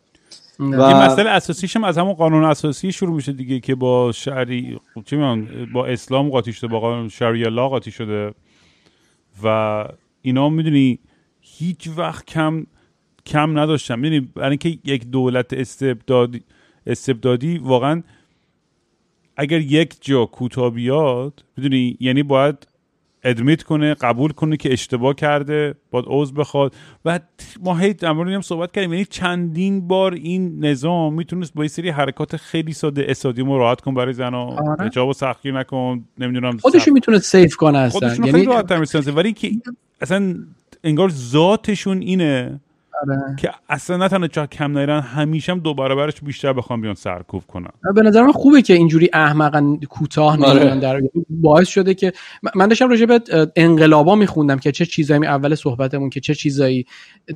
و این مسئله اساسیش هم از همون قانون اساسی شروع میشه دیگه که با شرعی چی با اسلام قاطی شده با قانون شرعی الله قاطی شده. و اینا می‌دونی هیچ وقت کم کم نداشتم می‌دونی برای اینکه یک دولت استبدادی استبدادی واقعا اگر یک جا کوتاه بیاد می‌دونی یعنی باید ادمیت کنه قبول کنه که اشتباه کرده باید عوض بخواد. و ما هی در هم صحبت کردیم. یعنی چندین بار این نظام می‌تونست با یه سری حرکات خیلی ساده استادیوم راحت کن برای زنا آره. حجاب سختگیر نکن نمی‌دونم خودشون می‌تونه سیف کنه اصلا. یعنی خیلی راحت ولی اینکه اصلا انگار ذاتشون اینه. آره. که اصلا نه تنها چه کم نیرن همیشه هم دو برابرش بیشتر بخوام بیان سرکوب کنن. به نظر من خوبه که اینجوری احمقا کوتاه آره. در باعث شده که من داشتم راجع به انقلابا میخوندم که چه چیزایی اول صحبتمون که چه چیزایی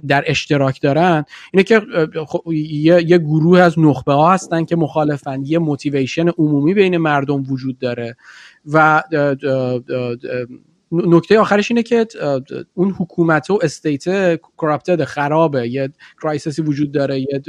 در اشتراک دارن. اینه که خب یه،, یه گروه از نخبه ها هستن که مخالفن. یه موتیویشن عمومی بین مردم وجود داره. و نکته آخرش اینه که اون حکومت و state corrupted خرابه. یه crisis ی وجود داره یه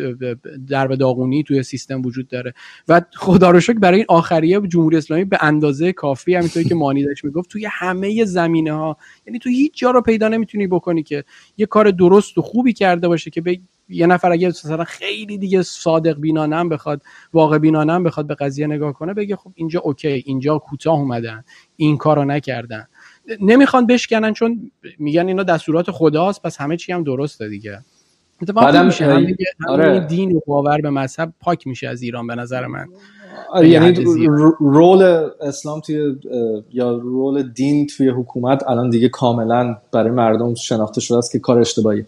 درب داغونی توی سیستم وجود داره. و خدا رو شکر برای این آخریه جمهوری اسلامی به اندازه کافی همینطوری که مانی داشت می‌گفت توی همه زمینه ها یعنی تو هیچ جا رو پیدا نمی‌تونی بکنی که یه کار درست و خوبی کرده باشه که به یه نفر اگه مثلا خیلی دیگه صادق بینانم بخواد واقع بینانم بخواد به قضیه نگاه کنه بگه خب اینجا okay اینجا کوتاه اومدن. این کارو نکردن. نمی‌خوان بشکنن چون میگن اینا دستورات خداست پس همه چی هم درسته دیگه. اتفاقا میشه. هم آره. دین و باور به مذهب پاک میشه از ایران به نظر من. آره یعنی رول اسلام توی یا رول دین توی حکومت الان دیگه کاملا برای مردم شناخته شده است که کار اشتباهی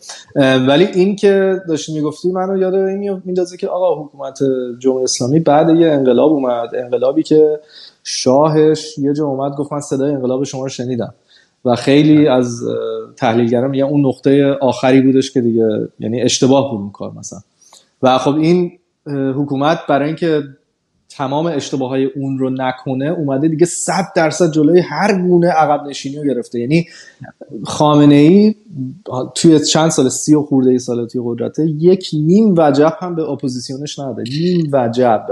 ولی این که داشتی می‌گفتی منو یاد این میندازه که آقا حکومت جمهوری اسلامی بعد یه انقلاب اومد انقلابی که شاهش یه جا اومد گفت من صدای انقلاب شما رو شنیدم. و خیلی از تحلیلگران میگن اون نقطه آخری بودش که دیگه یعنی اشتباه بود کار مثلا. و خب این حکومت برای اینکه تمام اشتباه های اون رو نکنه اومده دیگه صد درصد جلوی هر گونه عقب نشینی رو گرفته. یعنی خامنه ای توی چند سال سی و خورده ای سال توی قدرته یک نیم وجب هم به اپوزیسیونش نده نیم وجب.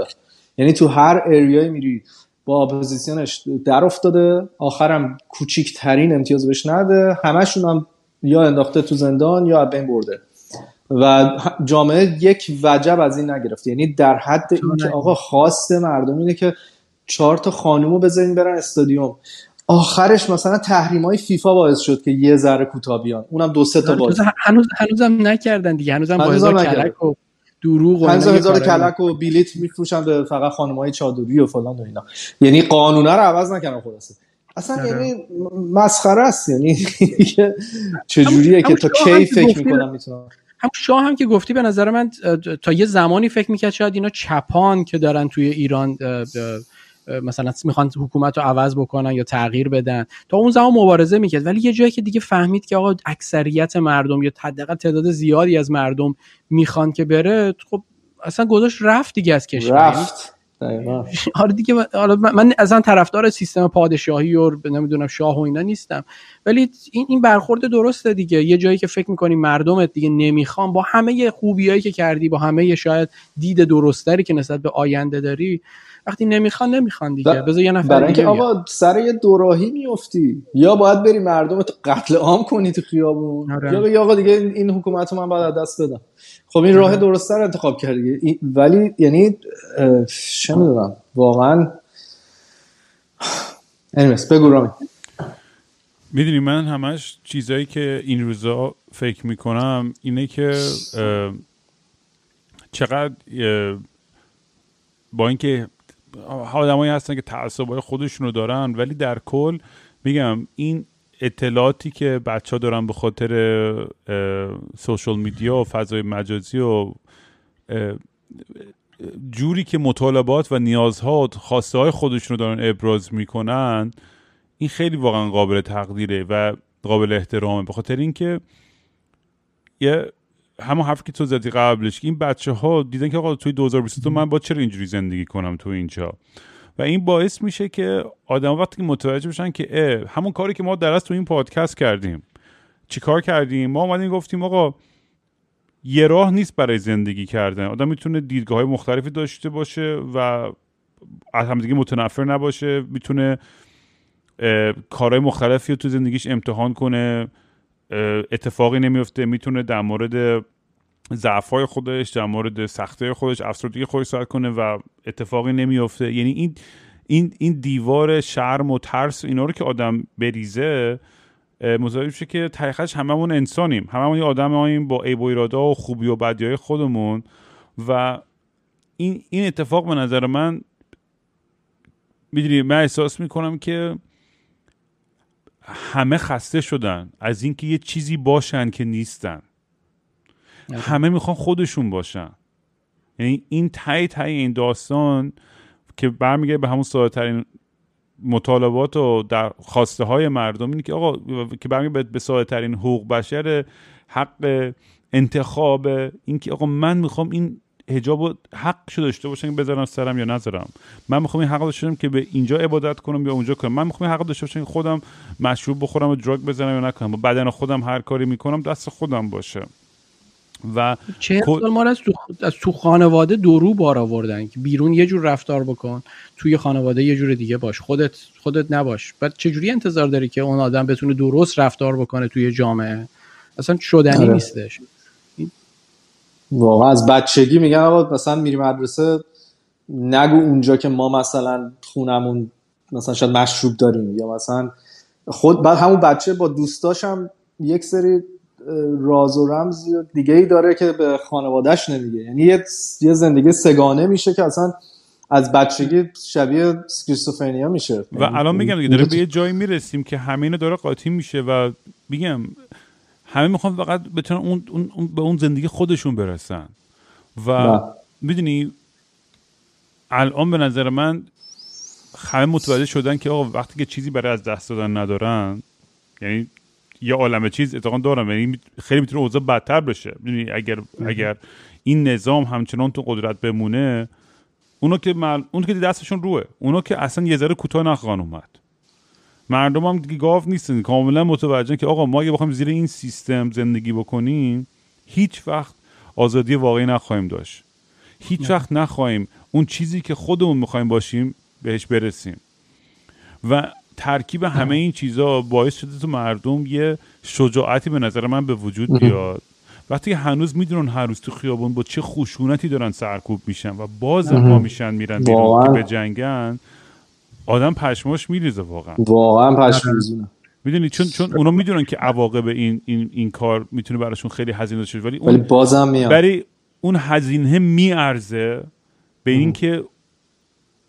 یعنی تو هر area ای میری. با اپوزیسیونش در افتاده. آخرم کوچیکترین امتیاز بهش نده. همشون هم یا انداخته تو زندان یا بین برده. و جامعه یک وجب از این نگرفته. یعنی در حد اینکه آقا خواست مردم اینه که چهار تا خانومو بذارین برن استادیوم. آخرش مثلا تحریم های فیفا باعث شد که یه ذره کوتاه بیان. اونم دو سه تا آره، باز هنوز هنوزم نکردن دیگه. هنوزم با هزار. کلک و دروغ و هزار کلک و بلیت میفروشن به فقط خانم های چادری و فلان و اینا. یعنی قانونه رو عوض نکردن خلاصه. اصلا آره. یعنی مسخره است. یعنی چجوریه که تا کی که فکر گفتی- می‌کنم می‌تونم. هم شاه هم که گفتی به نظر من تا یه زمانی فکر می‌کرد شاید اینا چپان که دارن توی ایران مثلا می‌خوان حکومت رو عوض بکنن یا تغییر بدن. تا اون زمان مبارزه می‌کرد. ولی یه جایی که دیگه فهمید که آقا اکثریت مردم یا حداقل تعداد زیادی از مردم می‌خوان که بره خب اصلا گذاشت رفت دیگه از کشور. یعنی رفت. آره دیگه حالا من من اصلا طرفدار سیستم پادشاهی و نمی‌دونم شاه و اینا نیستم. ولی این این برخورد درسته دیگه. یه جایی که فکر می‌کنی مردمت دیگه نمی‌خوان با همه خوبیایی که کردی با همه شاید دید درستری که نسبت به آینده داری وقتی نمی‌خوان نمی‌خوان دیگه. ب- بذار یه نفر برای اینکه بیاد. آقا سر یه دوراهی میفتی. یا باید بری مردم تو قتل عام کنی تو خیابون. آره. یا بگی آقا دیگه این حکومت رو من باید از دست بدم. خب این راه آره. درست رو انتخاب کردی. ولی یعنی اه، چه می‌دونم. واقعا anyways بگو رامی. می‌دونی من همش چیزایی که این روزا فکر می‌کنم اینه که چقدر با اینکه آدمایی هستن که تعصبای خودشونو دارن ولی در کل میگم این اطلاعاتی که بچه ها دارن به خاطر سوشال میدیا و فضای مجازی و جوری که مطالبات و نیازها و خواسته های خودشون رو دارن ابراز می‌کنن این خیلی واقعا قابل تقدیره و قابل احترامه. به خاطر اینکه یه همون حرفی که تو زدی قبلش این بچه ها دیدن که آقا توی 2022 من با چرا اینجوری زندگی کنم تو اینجا؟ و این باعث میشه که آدم وقتی که متوجه بشن که همون کاری که ما درست تو این پادکست کردیم. چیکار کردیم؟ ما اومدیم گفتیم آقا یه راه نیست برای زندگی کردن. آدم می‌تونه دیدگاه های مختلفی داشته باشه و از همدیگه متنفر نباشه می‌تونه کارهای مختلفی رو تو زندگیش امتحان کنه. اتفاقی نمیفته. می‌تونه در مورد ضعف‌های خودش در مورد سختی خودش افسردگی خودش صحبت کنه و اتفاقی نمیفته. یعنی این این این دیوار شرم و ترس اینا رو که آدم بریزه متوجه میشه که تقیقش هممون انسانیم. هممون یه آدم با عیب و ایرادا و خوبی و بدی های خودمون. و این این اتفاق به نظر من می‌دونی من احساس می‌کنم که همه خسته شدن. از اینکه یه چیزی باشن که نیستن. همه می‌خوان خودشون باشن. یعنی این تای تای این داستان که برمیگرده به همون ساده ترین مطالبات و در خواسته های مردم اینه که آقا که برمیگرده به ساده ترین حقوق بشر حق انتخاب اینکه آقا من می‌خوام این حجاب و حقشو داشته باشم که بذارم سرم یا نذارم. من می‌خوام این حق داشته باشم که به اینجا عبادت کنم یا اونجا کنم. من می‌خوام این حق داشته باشم که خودم مشروب بخورم و دراگ بزنم یا نکنم. با بدن خودم هر کاری می‌کنم دست خودم باشه. و چه کل- سال ما رو از تو, از تو خانواده درو بار آوردن که بیرون یه جور رفتار بکن توی خانواده یه جور دیگه باش. خودت خودت نباش. بعد چجوری انتظار داری که اون آدم بتونه درست رفتار بکنه توی جامعه؟ اصلا شدنی آره. نیستش. واقعا از بچگی میگن آقا مثلا میری مدرسه نگو اونجا که ما مثلا خونمون مثلا شاید مشروب داریم. یا مثلا خود بعد همون بچه با دوستاش هم یک سری راز و رمز دیگه ای داره که به خانوادهش نمیگه. یعنی یه, زندگی سگانه میشه که اصلا از بچگی شبیه اسکیزوفرنیا میشه. و یعنی الان میگم دیگه داره به یه جایی می‌رسیم که همه اینا داره قاطی میشه و میگم همه می‌خوان فقط بتونن اون, اون, اون به اون زندگی خودشون برسن. و. می‌دونی الان به نظر من همه متوجه شدن که آقا وقتی که چیزی برای از دست دادن ندارن یعنی یه عالم چیز اتفاقا دارم یعنی خیلی می‌تونه اوضاع بدتر بشه. می‌دونی اگر اگر این نظام همچنان تو قدرت بمونه اونا که مل... اون که دستشون روه. اونا که اصلا یه ذره کوتاه نخواهن اومد. مردم هم دیگه گاو نیستن. کاملا متوجه که آقا ما اگه بخوایم زیر این سیستم زندگی بکنیم هیچ وقت آزادی واقعی نخواهیم داشت. هیچ وقت نخواهیم اون چیزی که خودمون می‌خوایم باشیم بهش برسیم. و ترکیب همه این چیزا باعث شده تو مردم یه شجاعتی به نظر من به وجود بیاد. وقتی هنوز می‌دونن هر روز تو خیابون با چه خشونتی دارن سرکوب میشن و باز پا میشن میرن بیرون. به جنگن آدم پشماش میریزه واقعا. واقعا پشمریزونه می‌دونی؟ چون چون اونا می‌دونن که عواقب این این این کار می‌تونه براشون خیلی هزینه شد ولی ولی اون بازم میاد. برای اون هزینه میارزه به اینکه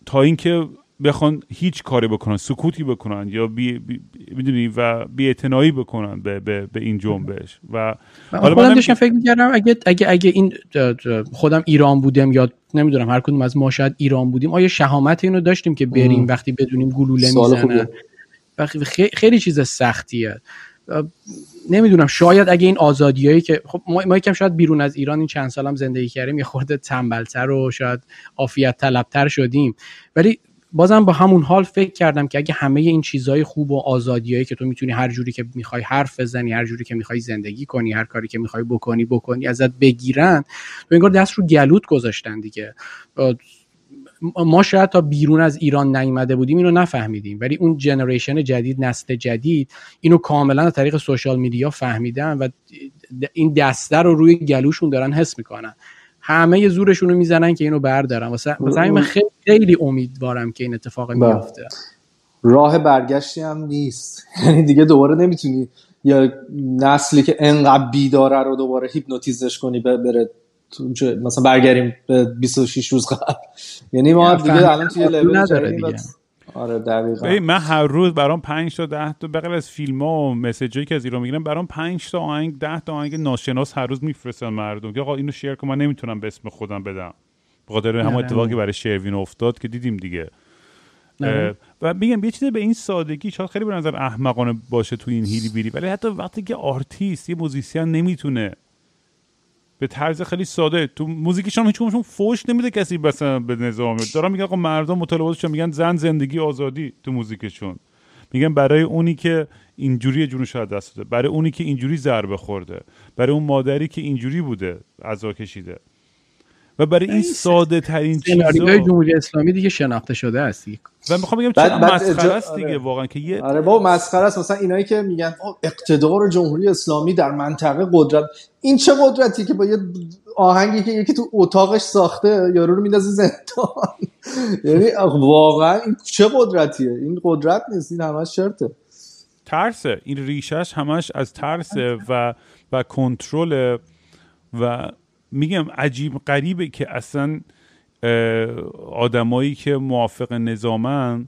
تا اینکه بخوان هیچ کاری بکنن سکوتی بکنن یا بی, بی می‌دونی و بی بکنن به, به, به این جنبش و حالا خودم داشتم فکر می‌کردم اگه اگه اگه این خودم ایران بودم یا نمی‌دونم هر کدوم از ما شاید ایران بودیم آیا شهامت اینو داشتیم که بریم ام. وقتی بدونیم گلوله می‌زنه خوبیه. وقتی خیلی, خیلی چیز سختیه نمی‌دونم شاید اگه این آزادیایی که خب ما, ما یکم شاید بیرون از ایران این چند سالم زندگی کردیم یه خورده تنبلتر و شاید عافیت طلبتر شدیم ولی بازم با همون حال فکر کردم که اگه همه این چیزهای خوب و آزادیایی که تو می‌تونی هر جوری که می‌خوای حرف بزنی هر جوری که می‌خوای زندگی کنی هر کاری که می‌خوای بکنی بکنی ازت بگیرن تو انگار دست رو گلوت گذاشتن دیگه. ما شاید تا بیرون از ایران نیومده بودیم اینو نفهمیدیم ولی اون جنریشن جدید نسل جدید اینو کاملا از طریق سوشال میدیا فهمیدن و این دسته رو روی گلوشون دارن حس می‌کنن. همه زورشون رو می‌زنن که اینو بردارن. واسه واسه من خیلی خیلی امیدوارم که این اتفاق میفته راه برگشتی هم نیست. یعنی دیگه دوباره نمی‌تونی یا نسلی که انقدر بیداره رو دوباره هیپنوتیزش کنی بره مثلا برگردیم به 26 روز قبل. یعنی ما دیگه الان توی لول نداره دیگه. آره دقیقاً. من هر روز برام 5 تا 10 تا بغیر از فیلم ها و مسیجایی که از ایران می‌گیرم برام 5 تا آهنگ 10 تا آهنگ ناشناس هر روز میفرستن مردم که آقا اینو شیر کن من نمی‌تونم به اسم خودم بدم. به خاطر همون اتفاقی برای شروین افتاد که دیدیم دیگه. و میگم یه چیزی به این سادگی شاید خیلی به نظر احمقانه باشه تو این hillbilly ولی حتی وقتی که آرتیست یه musician نمی‌تونه به طرز خیلی ساده. تو هیچ کدومشون فوش نمیده کسی مثلا به نظام. دارم میگن آقا مردم مطالباتشون میگن زن زندگی آزادی تو موزیکشون. میگن برای اونی که اینجوری جونش رو شاید دست داده. برای اونی که اینجوری ضربه خورده. برای اون مادری که اینجوری بوده عزا کشیده. و برای این ساده ترین چیزا جمهوری اسلامی دیگه شناخته شده است و می‌خوام بگم چه مسخره است دیگه واقعا که یه آره بابا مسخره است. مثلا اینایی که میگن اقتدار جمهوری اسلامی در منطقه قدرت این چه قدرتی که با یه آهنگی که یکی تو اتاقش ساخته یارو رو میندازه زندان. یعنی واقعا این چه قدرتیه؟ این قدرت نیست این همش شرطه. ترسه. این ریشش همش از ترسه و و کنترل و میگم عجیب غریبه که اصلا آدمایی که موافق نظامن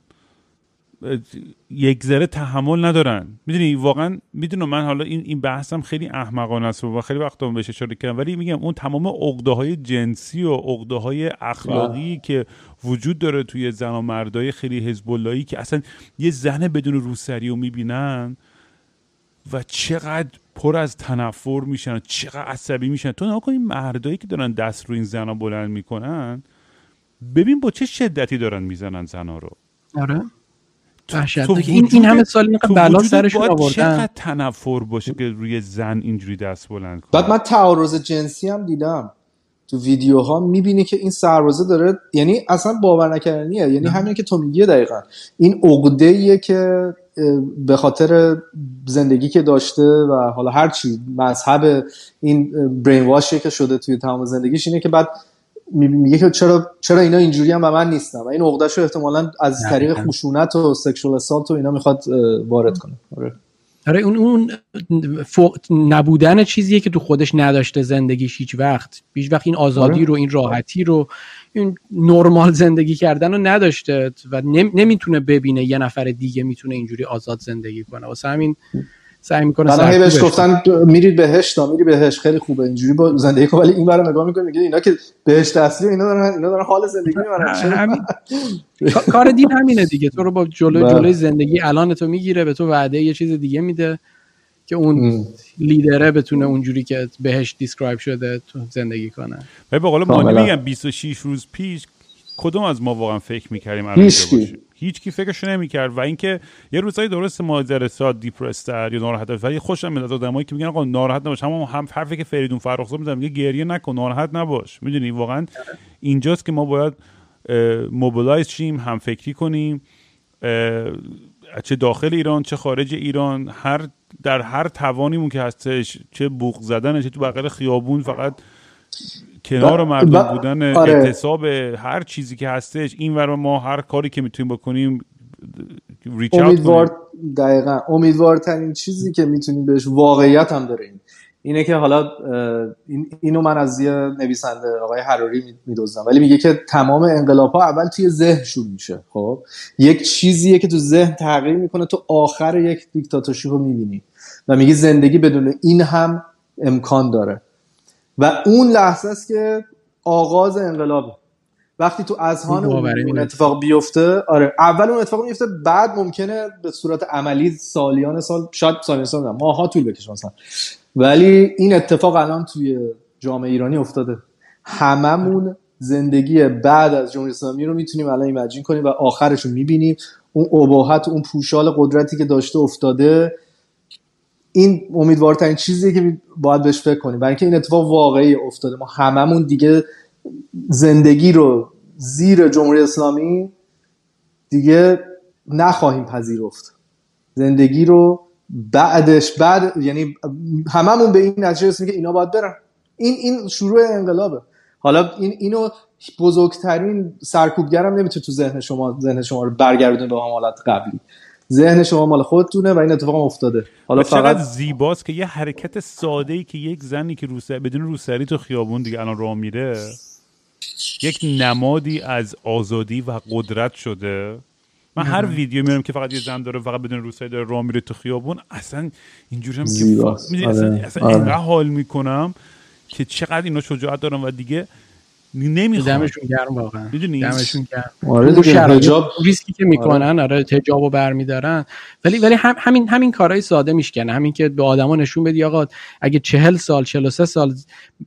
یک ذره تحمل ندارن. می‌دونی واقعا می‌دونم من حالا این این بحثم خیلی احمقانه است و خیلی وقتا بهش اشاره کردم. ولی میگم اون تمام عقده های جنسی و عقده های اخلاقی که وجود داره توی زن و مردای خیلی حزب که اصلا یه زن بدون روسری رو می‌بینن و چقدر پر از تنفر میشن چقدر عصبی میشن. تو نگاه این مردایی که دارن دست رو این زنا بلند می‌کنن ببین با چه شدتی دارن می‌زنن زنا رو. آره. این این همه سال اینقدر بلا سرشون آوردن. چقدر تنفر باشه که روی زن اینجوری دست بلند کنه. بعد من تعارض جنسی هم دیدم. تو ویدیوها می‌بینی که این سربازه داره یعنی اصلا باور نکردنیه. یعنی همین که تو میگی دقیقا. این عقده که به خاطر زندگی که داشته و حالا هر چی مذهب این برین واشی که شده توی تمام زندگیش اینه که بعد میگه که چرا چرا اینا اینجوری هم و من نیستم و این عقدهشو احتمالا از طریق خشونت و سکشوال اسالت و اینا می‌خواد وارد کنه. آره اون اون نبودن چیزیه که تو خودش نداشته زندگیش هیچ وقت هیچ وقت این آزادی آره. رو این راحتی رو این نرمال زندگی کردن رو نداشته و نمی‌تونه ببینه یه نفر دیگه می‌تونه اینجوری آزاد زندگی کنه واسه همین سعی می‌کنه من بهش گفتن میرید بهشت میری بهش خیلی خوبه اینجوری با زندگی ولی این برای نگاه می‌کنه میگه اینا که بهشت اصلی اینا دارن اینا دارن حال زندگی می‌برن. کار دین همینه دیگه. تو رو با جلوی جلوی زندگی الان تو می‌گیره به تو وعده یه چیز دیگه میده که اون لیدره بتونه اونجوری که بهش دیسکرایب شده تو زندگی کنه. به قول مانی میگم 26 روز پیش کدوم از ما واقعا فکر می‌کردیم الان هیچ کی فکرش نمی‌کرد و اینکه یه روزایی درست ما ساد دیپرستر یا ناراحت ولی خوشم میاد آدمایی که میگن آقا ناراحت نباش. همون هم حرفی که فریدون فرخزاد می‌زنه میگه گریه نکن ناراحت نباش. می‌دونی؟ واقعا اینجاست که ما باید موبیلایز شیم هم فکری کنیم چه داخل ایران چه خارج ایران هر در هر توانیمون که هستش چه بوق زدن چه تو بغل خیابون فقط کنار مردم بودن آره. اعتصاب هر چیزی که هستش این ور ما هر کاری که می‌تونیم بکنیم ریچ امیدوار دقیقا. امیدوارترین چیزی که می‌تونیم بهش واقعیت هم داره این. اینه که حالا این اینو من از یه نویسنده آقای حراری میدوزم ولی میگه که تمام انقلاب ها اول توی ذهن شروع میشه خب؟ یک چیزیه که تو ذهن تغییر می‌کنه تو آخر یک دیکتاتورشی رو می‌بینی. و میگه زندگی بدون این هم امکان داره. و اون لحظه است که آغاز انقلابه. وقتی تو اذهان اون اتفاق بیفته آره اول اون اتفاق میفته بعد ممکنه به صورت عملی سالیان سال شاید سالیان سال ماها طول بکشه مثلا. ولی این اتفاق الان توی جامعه ایرانی افتاده. هممون زندگی بعد از جمهوری اسلامی رو می‌تونیم الان ایمجین کنیم و آخرش رو می‌بینیم. اون اباحت اون پوشال قدرتی که داشته افتاده این امیدوارترین چیزیه که باید بهش فکر کنیم. برای اینکه این اتفاق واقعی افتاده. ما هممون دیگه زندگی رو زیر جمهوری اسلامی دیگه نخواهیم پذیرفت. زندگی رو بعدش بعد یعنی هممون به این نتیجه رسیدیم که اینا باید برن. این این شروع انقلابه. حالا این اینو بزرگترین سرکوبگرم نمی‌تونه تو ذهن شما ذهن شما رو برگردونه به حالت قبلی. ذهن شما مال خودتونه و این اتفاق افتاده حالا فقط زیباست که یه حرکت ساده ای که یک زنی که روسری بدون روسری تو خیابون دیگه الان راه میره یک نمادی از آزادی و قدرت شده من هر ویدیو میرم که فقط یه زن داره فقط بدون روسری داره راه میره تو خیابون اصلا اینجوری هم که اصلا, آره. اصلا آره. حال می‌کنم که چقدر اینا شجاعت دارن و دیگه نمی‌خوام. دمشون گرم واقعا. دمشون گرم. آره ریسکی که می‌کنن آره. حجابو برمیدارن. ولی ولی هم همین همین کارهای ساده میشکنه. همین که به آدما نشون بدی آقا اگه چهل سال 43 سال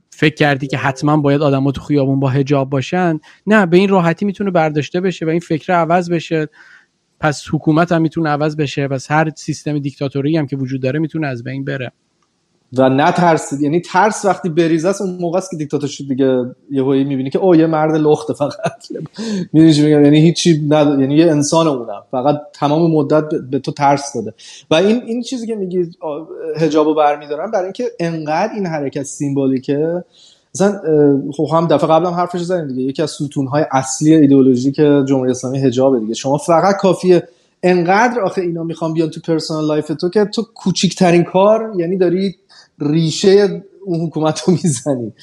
فکر کردی که حتما باید آدما تو خیابون با حجاب باشن نه به این راحتی می‌تونه برداشته بشه و این فکر عوض بشه. پس حکومت هم می‌تونه عوض بشه. پس هر سیستم دیکتاتوری هم که وجود داره می‌تونه از بین بره. و نترسید. یعنی ترس وقتی بریزه است اون موقع است که دیکتاتورشیپ دیگه. یه هایی می‌بینی که او یه مرد لخته فقط. می‌دونی میگم؟ یعنی هیچی ند... یعنی یه انسان اونم. فقط تمام مدت به تو ترس داده. و این این چیزی که میگی حجابو برمیدارن برای اینکه انقدر این حرکت symbolic ه. مثلا خب هم دفعه قبلم حرفش زدیم دیگه. یکی از ستونهای اصلی ایدئولوژی که جمهوری اسلامی حجابه دیگه. شما فقط کافیه انقدر آخه اینا می‌خوان بیان تو personal life تو که تو کوچیکترین کار یعنی داری ریشه اون حکومت رو می‌زنی.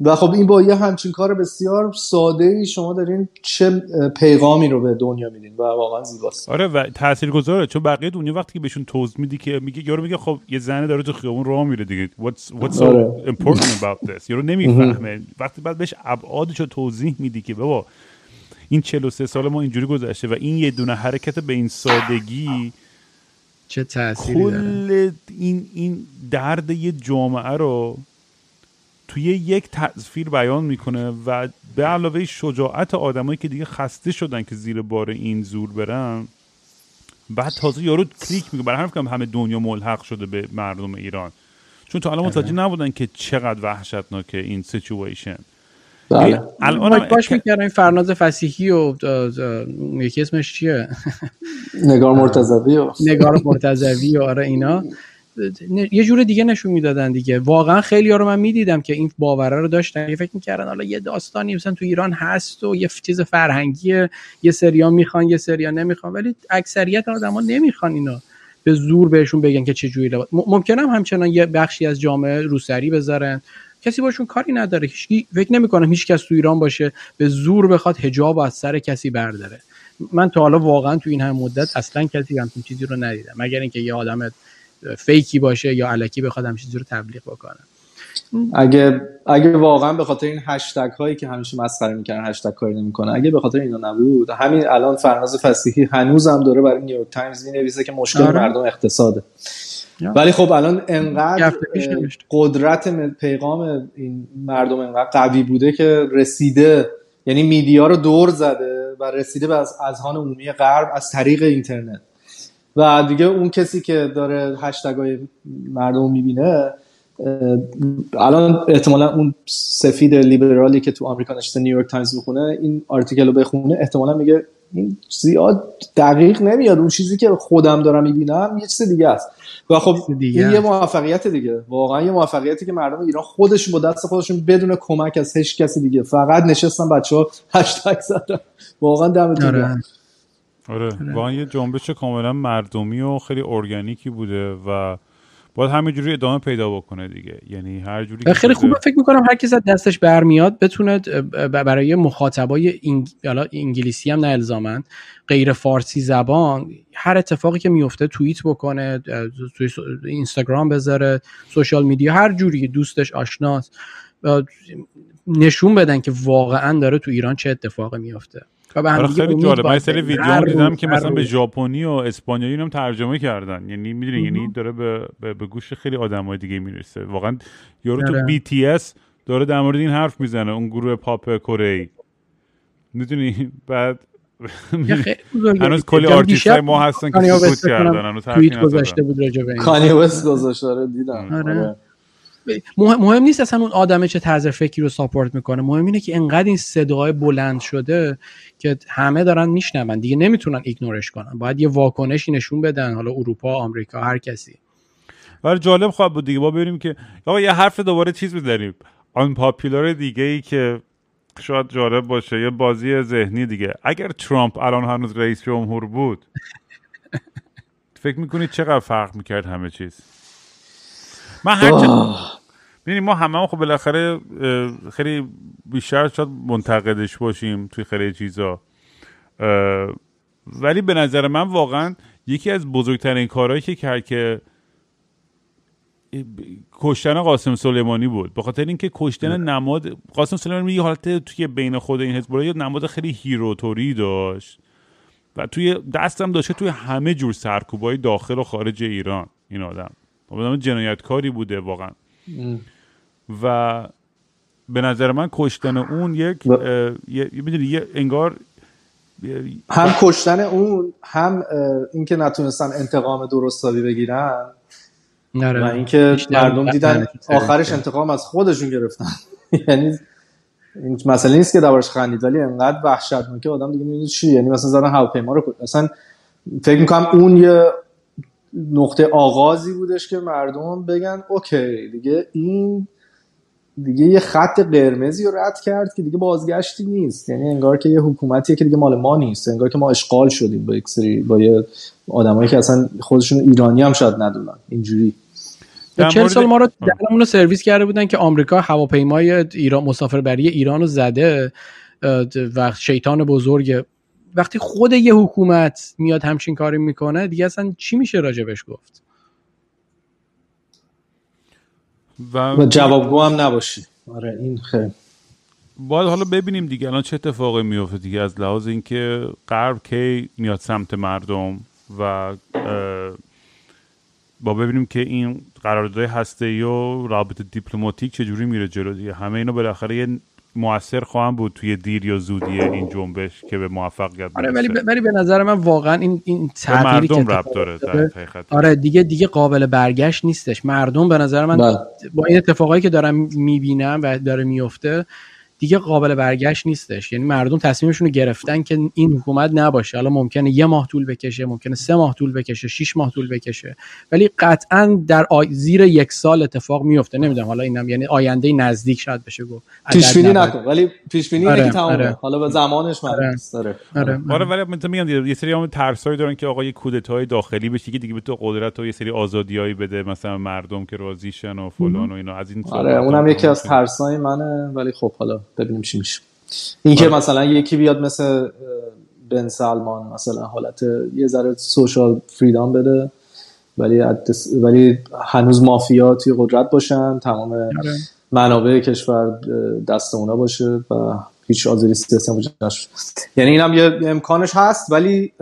و خب این با یه همچین کار بسیار ساده ای شما دارین چه پیغامی رو به دنیا میدین و واقعا زیباست. آره و تاثیرگذاره چون بقیه دنیا وقتی که بهشون توضیح میدی که میگه یارو میگه خب یه زنه داره تو خیابون راه میره دیگه. What's what's so آره. important about this? یارو نمی‌فهمه. وقتی بعد بهش ابعادش رو توضیح میدی که بابا این 43 سال ما اینجوری گذشته و این یه دونه حرکت به این سادگی چه تأثیری کل این این درد یه جامعه رو توی یک تصویر بیان می‌کنه و به علاوه شجاعت آدمایی که دیگه خسته شدن که زیر بار این زور برن بعد تازه یارو کلیک می‌کنه. برای همین همه دنیا ملحق شده به مردم ایران. چون تا الان متوجه نبودن که چقدر وحشتناکه این سیچویشن بله. الان باش می‌کردم این فرناز فسیحی و یکی اسمش چیه؟ نگار مرتضوی و نگار مرتضوی و آره اینا. یه جور دیگه نشون می‌دادن دیگه. واقعا خیلی ها رو من می‌دیدم که این باوره رو داشتن. یه فکر می‌کردن حالا یه داستانی مثلا تو ایران هست و یه چیز فرهنگیه. یه سریا می‌خوان یه سریا نمی‌خوان. ولی اکثریت آدما نمی‌خوان اینا به زور بهشون بگن که چه جوری ممکنه هم همچنان یه بخشی از جامعه روسری بذارن. کسی باشون کاری نداره. هیچ فکر نمی‌کنم هیچ کس تو ایران باشه به زور بخواد حجاب از سر کسی برداره. من تا حالا واقعا تو این همه مدت اصلا کسی همچین چیزی رو ندیدم. مگر اینکه یه آدم fake ی باشه یا الکی بخواد همچین چیزی رو تبلیغ بکنه. اگه اگه واقعا به خاطر این هشتگ هایی که همیشه مسخره می‌کنن هشتگ کاری نمی‌کنه اگه به خاطر اینا نبود همین الان فرناز فسیحی هنوزم داره برای نیویورک تایمز می‌نویسه که مشکل آره. مردم اقتصاده. ولی خب الان انقدر قدرت پیغام این مردم انقدر قوی بوده که رسیده. یعنی media رو دور زده و رسیده به از اذهان عمومی غرب از طریق اینترنت. و دیگه اون کسی که داره هشتگ های مردم می‌بینه الان احتمالا اون سفید لیبرالی که تو آمریکا نشسته نیویورک تایمز بخونه این article رو بخونه احتمالا میگه این زیاد دقیق نمیاد. اون چیزی که خودم دارم می‌بینم یه چیز دیگه است. و خب این یه موفقیت دیگه. واقعا یه موفقیتی که مردم ایران خودشون با دست خودشون بدون کمک از هیچ کسی دیگه. فقط نشستن بچه ها هشتگ زدن واقعا دمتون آره. آره. واقعا یه جنبش کاملا مردمی و خیلی ارگانیکی بوده و باید همینجوری ادامه پیدا بکنه دیگه. یعنی هر جوری خیلی خوبه. فکر می‌کنم هر کس از دستش برمیاد بتونه برای مخاطبای انگ... انگلیسی هم نه الزامن غیر فارسی زبان هر اتفاقی که میفته توییت بکنه توی اینستاگرام بذاره سوشال میدیا هر جوری دوستش آشناست نشون بدن که واقعا داره تو ایران چه اتفاقی میفته و به هم آره خیلی جالب من سری. ویدیو دیدم که مثلا به. ژاپنی و اسپانیایی هم ترجمه کردن یعنی می‌دونی یعنی داره به, به, به گوش خیلی آدمای دیگه می‌رسه واقعا یارو تو آره. BTS داره در مورد این حرف می‌زنه اون گروه پاپ کره ای می‌دونی بعد. هنوز کلی آرتیست ما هستن که سکوت کردن هنوز حرفی توییت گذاشته بود راجع به این کانی وست گذاشته دیدم آره. آره. مهم, نیست اصلا اون آدمه چه طرز فکری رو ساپورت می‌کنه. مهم اینه که انقدر این صداهای بلند شده که همه دارن میشنون. دیگه نمی‌تونن ایگنورش کنن. باید یه واکنشی نشون بدن. حالا اروپا آمریکا هر کسی. ولی جالب خواهد بود دیگه. با بریم که آقا یه حرف دوباره چیز بزنیم آن پاپیلار دیگه ای که شاید جالب باشه. یه بازی ذهنی دیگه. اگر ترامپ الان هنوز رئیس جمهور بود فکر می‌کنید چقدر فرق می‌کرد همه چیز؟ من هر. ببینید ما همه خب بالاخره خیلی بیشتر شاید منتقدش باشیم توی خیلی چیزا. ولی به نظر من واقعا یکی از بزرگترین کارهایی که کرد که کشتن قاسم سلیمانی بود. به خاطر اینکه کشتن نماد قاسم سلیمانی یه حالت توی بین خود این حزب یه نماد خیلی هیروتوری داشت و توی دستم داشته توی همه جور سرکوبای داخل و خارج ایران این آدم. آدم جنایتکاری بوده واقعا. و به نظر من کشتن اون یک می‌دونی، یه انگار هم کشتن اون هم اینکه نتونستن انتقام درستابی بگیرن نره. و اینکه مردم دیدن. آخرش انتقام از خودشون گرفتن. یعنی این مسئله نیست که دربارش خندید ولی انقدر وحشتناکه آدم دیگه نمی‌دونه چی. یعنی مثلا زدن هواپیما رو مثلا فکر می‌کنم اون یه نقطه آغازی بودش که مردم بگن اوکی دیگه این دیگه یه خط قرمزی رو رد کرد که دیگه بازگشتی نیست. یعنی انگار که یه حکومتیه که دیگه مال ما نیست. انگار که ما اشغال شدیم با یک سری با یه آدمایی که اصلا خودشون ایرانی هم شاید ندونن. اینجوری. مورد- سال ما رو درمون رو سرویس کرده بودن که آمریکا هواپیمای ایران مسافربری ایران رو زده و شیطان بزرگ وقتی خود یه حکومت میاد همچین کاری می‌کنه دیگه اصلا چی میشه راجبش گفت؟ و و جوابگو هم نباشی. آره این خیلی. باید حالا ببینیم دیگه الان چه اتفاقی میفته دیگه از لحاظ اینکه غرب کی میاد سمت مردم و با ببینیم که این قراردادهای هسته‌ای و رابط دیپلماتیک چجوری میره جلو دیگه. همه اینا بالاخره یه مؤثر خواهم بود توی دیر یا زودی این جنبش که به موفقیت آره ولی ولی به نظر من واقعا این این تغییری که اتفاق داره در آره دیگه دیگه قابل برگشت نیستش. مردم به نظر من بله. با این اتفاقایی که دارم می‌بینم و داره میفته دیگه قابل برگشت نیستش یعنی مردم تصمیمشون رو گرفتن که این حکومت نباشه حالا ممکنه یه ماه طول بکشه ممکنه سه ماه طول بکشه شش ماه طول بکشه ولی قطعا در آی... زیر یک سال اتفاق میفته نمی‌دونم حالا اینم یعنی آینده نزدیک شاید بشه گفت پیش بینی. نکن ولی پیش بینی آره، تمامه آره. حالا به زمانش آره. آره. آره. آره ولی مثلا میگم یه سری هم ترسایی دارن که آقا یه کودتای داخلی بشه که دیگه به تو قدرت و یه سری آزادیایی بده مثلا مردم که راضیشن و فلان و اینا از این آره اونم یکی از. ترسای منه ولی خب حالا ببینیم چی میشه. این که مثلا یکی بیاد مثل بن سلمان مثلا حالت یه ذره سوشال فریدام بده ولی ولی هنوز مافیا توی قدرت باشن تمام آره. منابع کشور دست اونا باشه و هیچ آزادی سیاسی هم وجود یعنی اینم یه امکانش هست ولی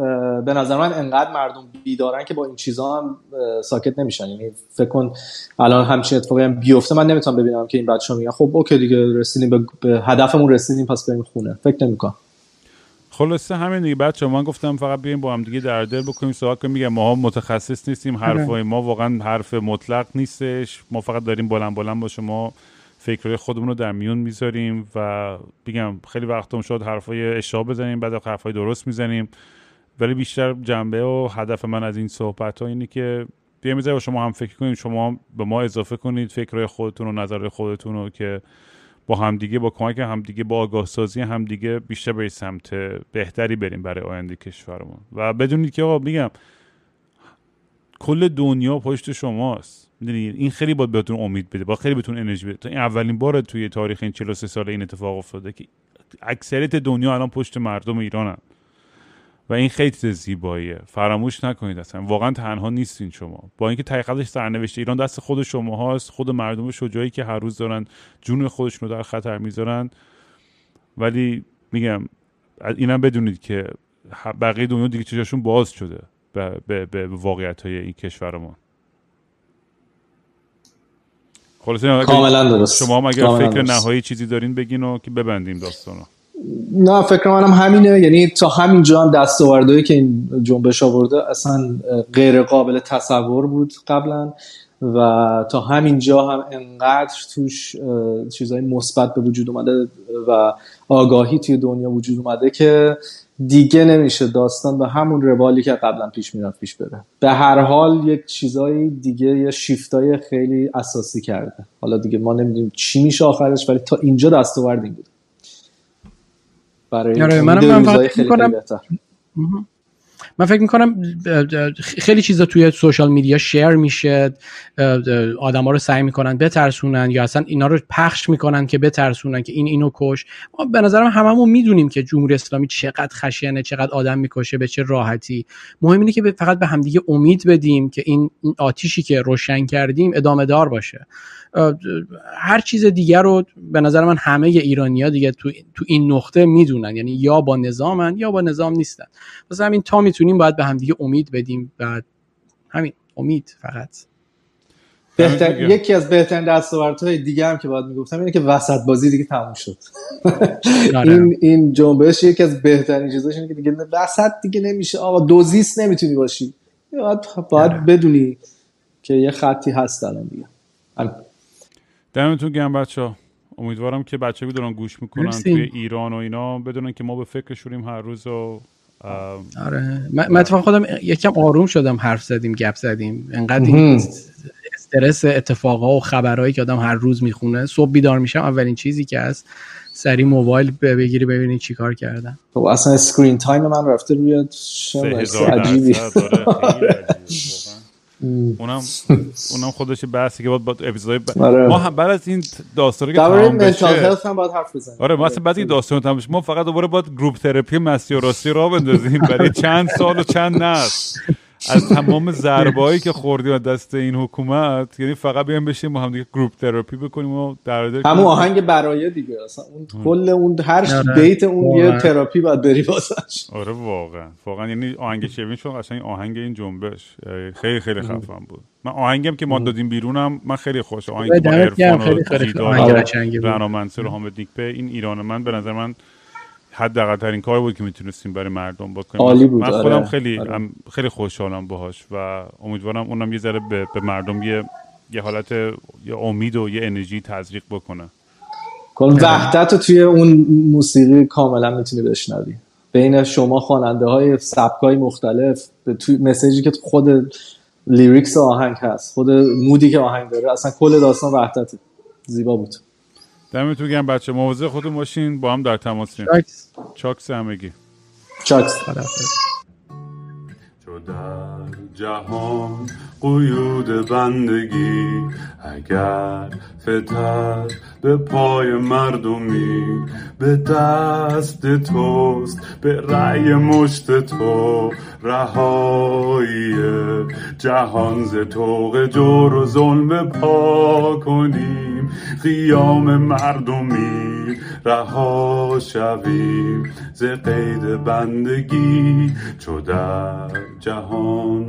به نظر من انقدر مردم بیدارن که با این چیزا هم ساکت نمیشن. یعنی فکر کن الان همچین اتفاقی هم بیفته من نمی‌تونم ببینم که این بچه‌ها میگن خب اوکی دیگه رسیدیم به, به هدفمون رسیدیم پس بریم خونه. فکر نمی‌کنم. خلاصه همین دیگه بچه من گفتم فقط بیایم با هم دیگه در دل بکنیم صحبت کنیم میگم ما متخصص نیستیم حرفای ما واقعا حرف مطلق نیستش. ما فقط داریم بلند بلند با شما فکرهای خودمون رو در میون می‌ذاریم و بگم خیلی وقت هم شد حرفای اشتباه بزنیم بعد حرفای درست می‌زنیم. ولی بیشتر جنبه و هدف من از این صحبت ها اینه که بیایم با شما هم فکر کنیم. شما به ما اضافه کنید فکرهای خودتون و نظر خودتون رو که با همدیگه با کمک همدیگه با آگاه سازی همدیگه بیشتر به سمت بهتری بریم برای آینده کشورمون. و بدونید که آقا میگم کل دنیا پشت شماست. می‌دونید این خیلی باید بهتون امید بده با خیلی بهتون انرژی بده. این اولین بار توی تاریخ این 43 سال این اتفاق افتاده که اکثریت دنیا الان پشت مردم ایرانن. و این خیلی زیباییه. فراموش نکنید اصلا. واقعا تنها نیستین شما. با اینکه تحقیقش سرنوشت ایران دست خود شما هاست. خود مردم شجاعی که هر روز دارن جون خودشون رو در خطر می‌ذارن. ولی میگم اینم بدونید که بقیه دنیا دیگه چشاشون باز شده به, به, به واقعیت های این کشورمون خلاصه کاملا درست. شما هم اگر فکر نهایی چیزی دارین بگین و که ببندیم داستانو. نه فکر منم همینه. یعنی تا همینجا هم دستاوردهایی که این جنبش آورده اصلا غیر قابل تصور بود قبلا و تا همینجا هم انقدر توش چیزهای مثبت به وجود اومده و آگاهی توی دنیا وجود اومده که دیگه نمیشه داستان به همون روالی که قبلا پیش می‌رفت پیش بره. به هر حال یک چیزای دیگه یه شیفتای خیلی اساسی کرده. حالا دیگه ما نمی‌دونیم چی میشه آخرش ولی تا اینجا دستاورد این بود. برای آره منم من خیلی بهتر. من فکر می‌کنم خیلی چیزا توی سوشال میدیا شیر میشه آدما رو سعی می‌کنن بترسونن یا اصلا اینا رو پخش می‌کنن که بترسونن که این اینو کش. ما به نظرم هممون می‌دونیم که جمهوری اسلامی چقدر خشنه چقدر آدم می‌کشه به چه راحتی. مهم اینه که فقط به همدیگه امید بدیم که این آتیشی که روشن کردیم ادامه دار باشه. هر چیز دیگر رو به نظر من همه ایرانیا دیگه تو, این نقطه می‌دونن. یعنی یا با نظامن یا با نظام نیستن. واسه همین تا می‌تونیم باید به همدیگه امید بدیم بعد همین امید فقط. بهتر... یکی از بهترین دستاوردهای دیگه هم که باید می‌گفتم اینه که وسط بازی دیگه تموم شد. آره. این این جنبش یکی از بهترین چیزاش اینه که دیگه وسط دیگه نمیشه. آقا دوزیست نمی‌تونی باشی. باید, باید آره. بدونی که یه خطی هست الان دیگه. دمتون گرم بچه ها امیدوارم که بچه دارن گوش می‌کنن توی ایران و اینا. بدونن که ما به فکرشونیم هر روز و آره. من اتفاق خودم یکم آروم شدم حرف زدیم گپ زدیم. انقدر استرس اتفاقا و خبرهایی که آدم هر روز می‌خونه صبح بیدار میشم اولین چیزی که هست سری موبایل بگیری ببینی چیکار کردن. خب اصلا screen time من رفته روی عجیبی. اونم اونم خودش بحثی که باید با اپیزود آره. ما هم بعد از این داستان که تمام بشه هم باید حرف بزنیم آره ما بعد این داستان تمام بشه ما فقط دوباره باید group therapy مستی و راستی را بندازیم برای چند سال و چند نسل از تمام ضربایی که خوردیم دست این حکومت یعنی فقط بیایم بشیم ما هم دیگه group therapy بکنیم و در همون آهنگ برای دیگه. اصلا اون کل اون هر آره. بیت اون یه تراپی باید بری واسش. آره واقعا. واقعا یعنی آهنگ شروین چون قشنگ آهنگ این جنبش. خیلی خیلی خفن بود. من آهنگم که ما دادیم بیرونم من خیلی خوش آهنگ با عرفان و رنا منصور و حامد نیکپه این ایران من. به نظر من حداقل ترین کار بود که می‌تونستیم برای مردم بکنیم عالی بود من خودم آره. خیلی آره. خیلی خوشحالم باهاش و امیدوارم اونم یه ذره به, به مردم یه یه حالت یه امید و یه انرژی تزریق بکنه کن وحدت رو توی اون موسیقی کاملا می‌تونی بشنوی بین شما خواننده های سبک های مختلف به توی message ی که خود lyrics آهنگ هست خود mood ی که آهنگ داره اصلا کل داستان وحدت زیبا بود دمتون گرم بچه مواظب خودتون باشین با هم در تماسیم چاکس. چاکس همگی. چاکس. تو در جهان قیود بندگی اگر فتر به پای مردمی به دست توست به رأی مشت تو رهایی. جهان ز توق جور و ظلم پا کنیم قیام مردمی رها شویم. ز قید بندگی چو در جهان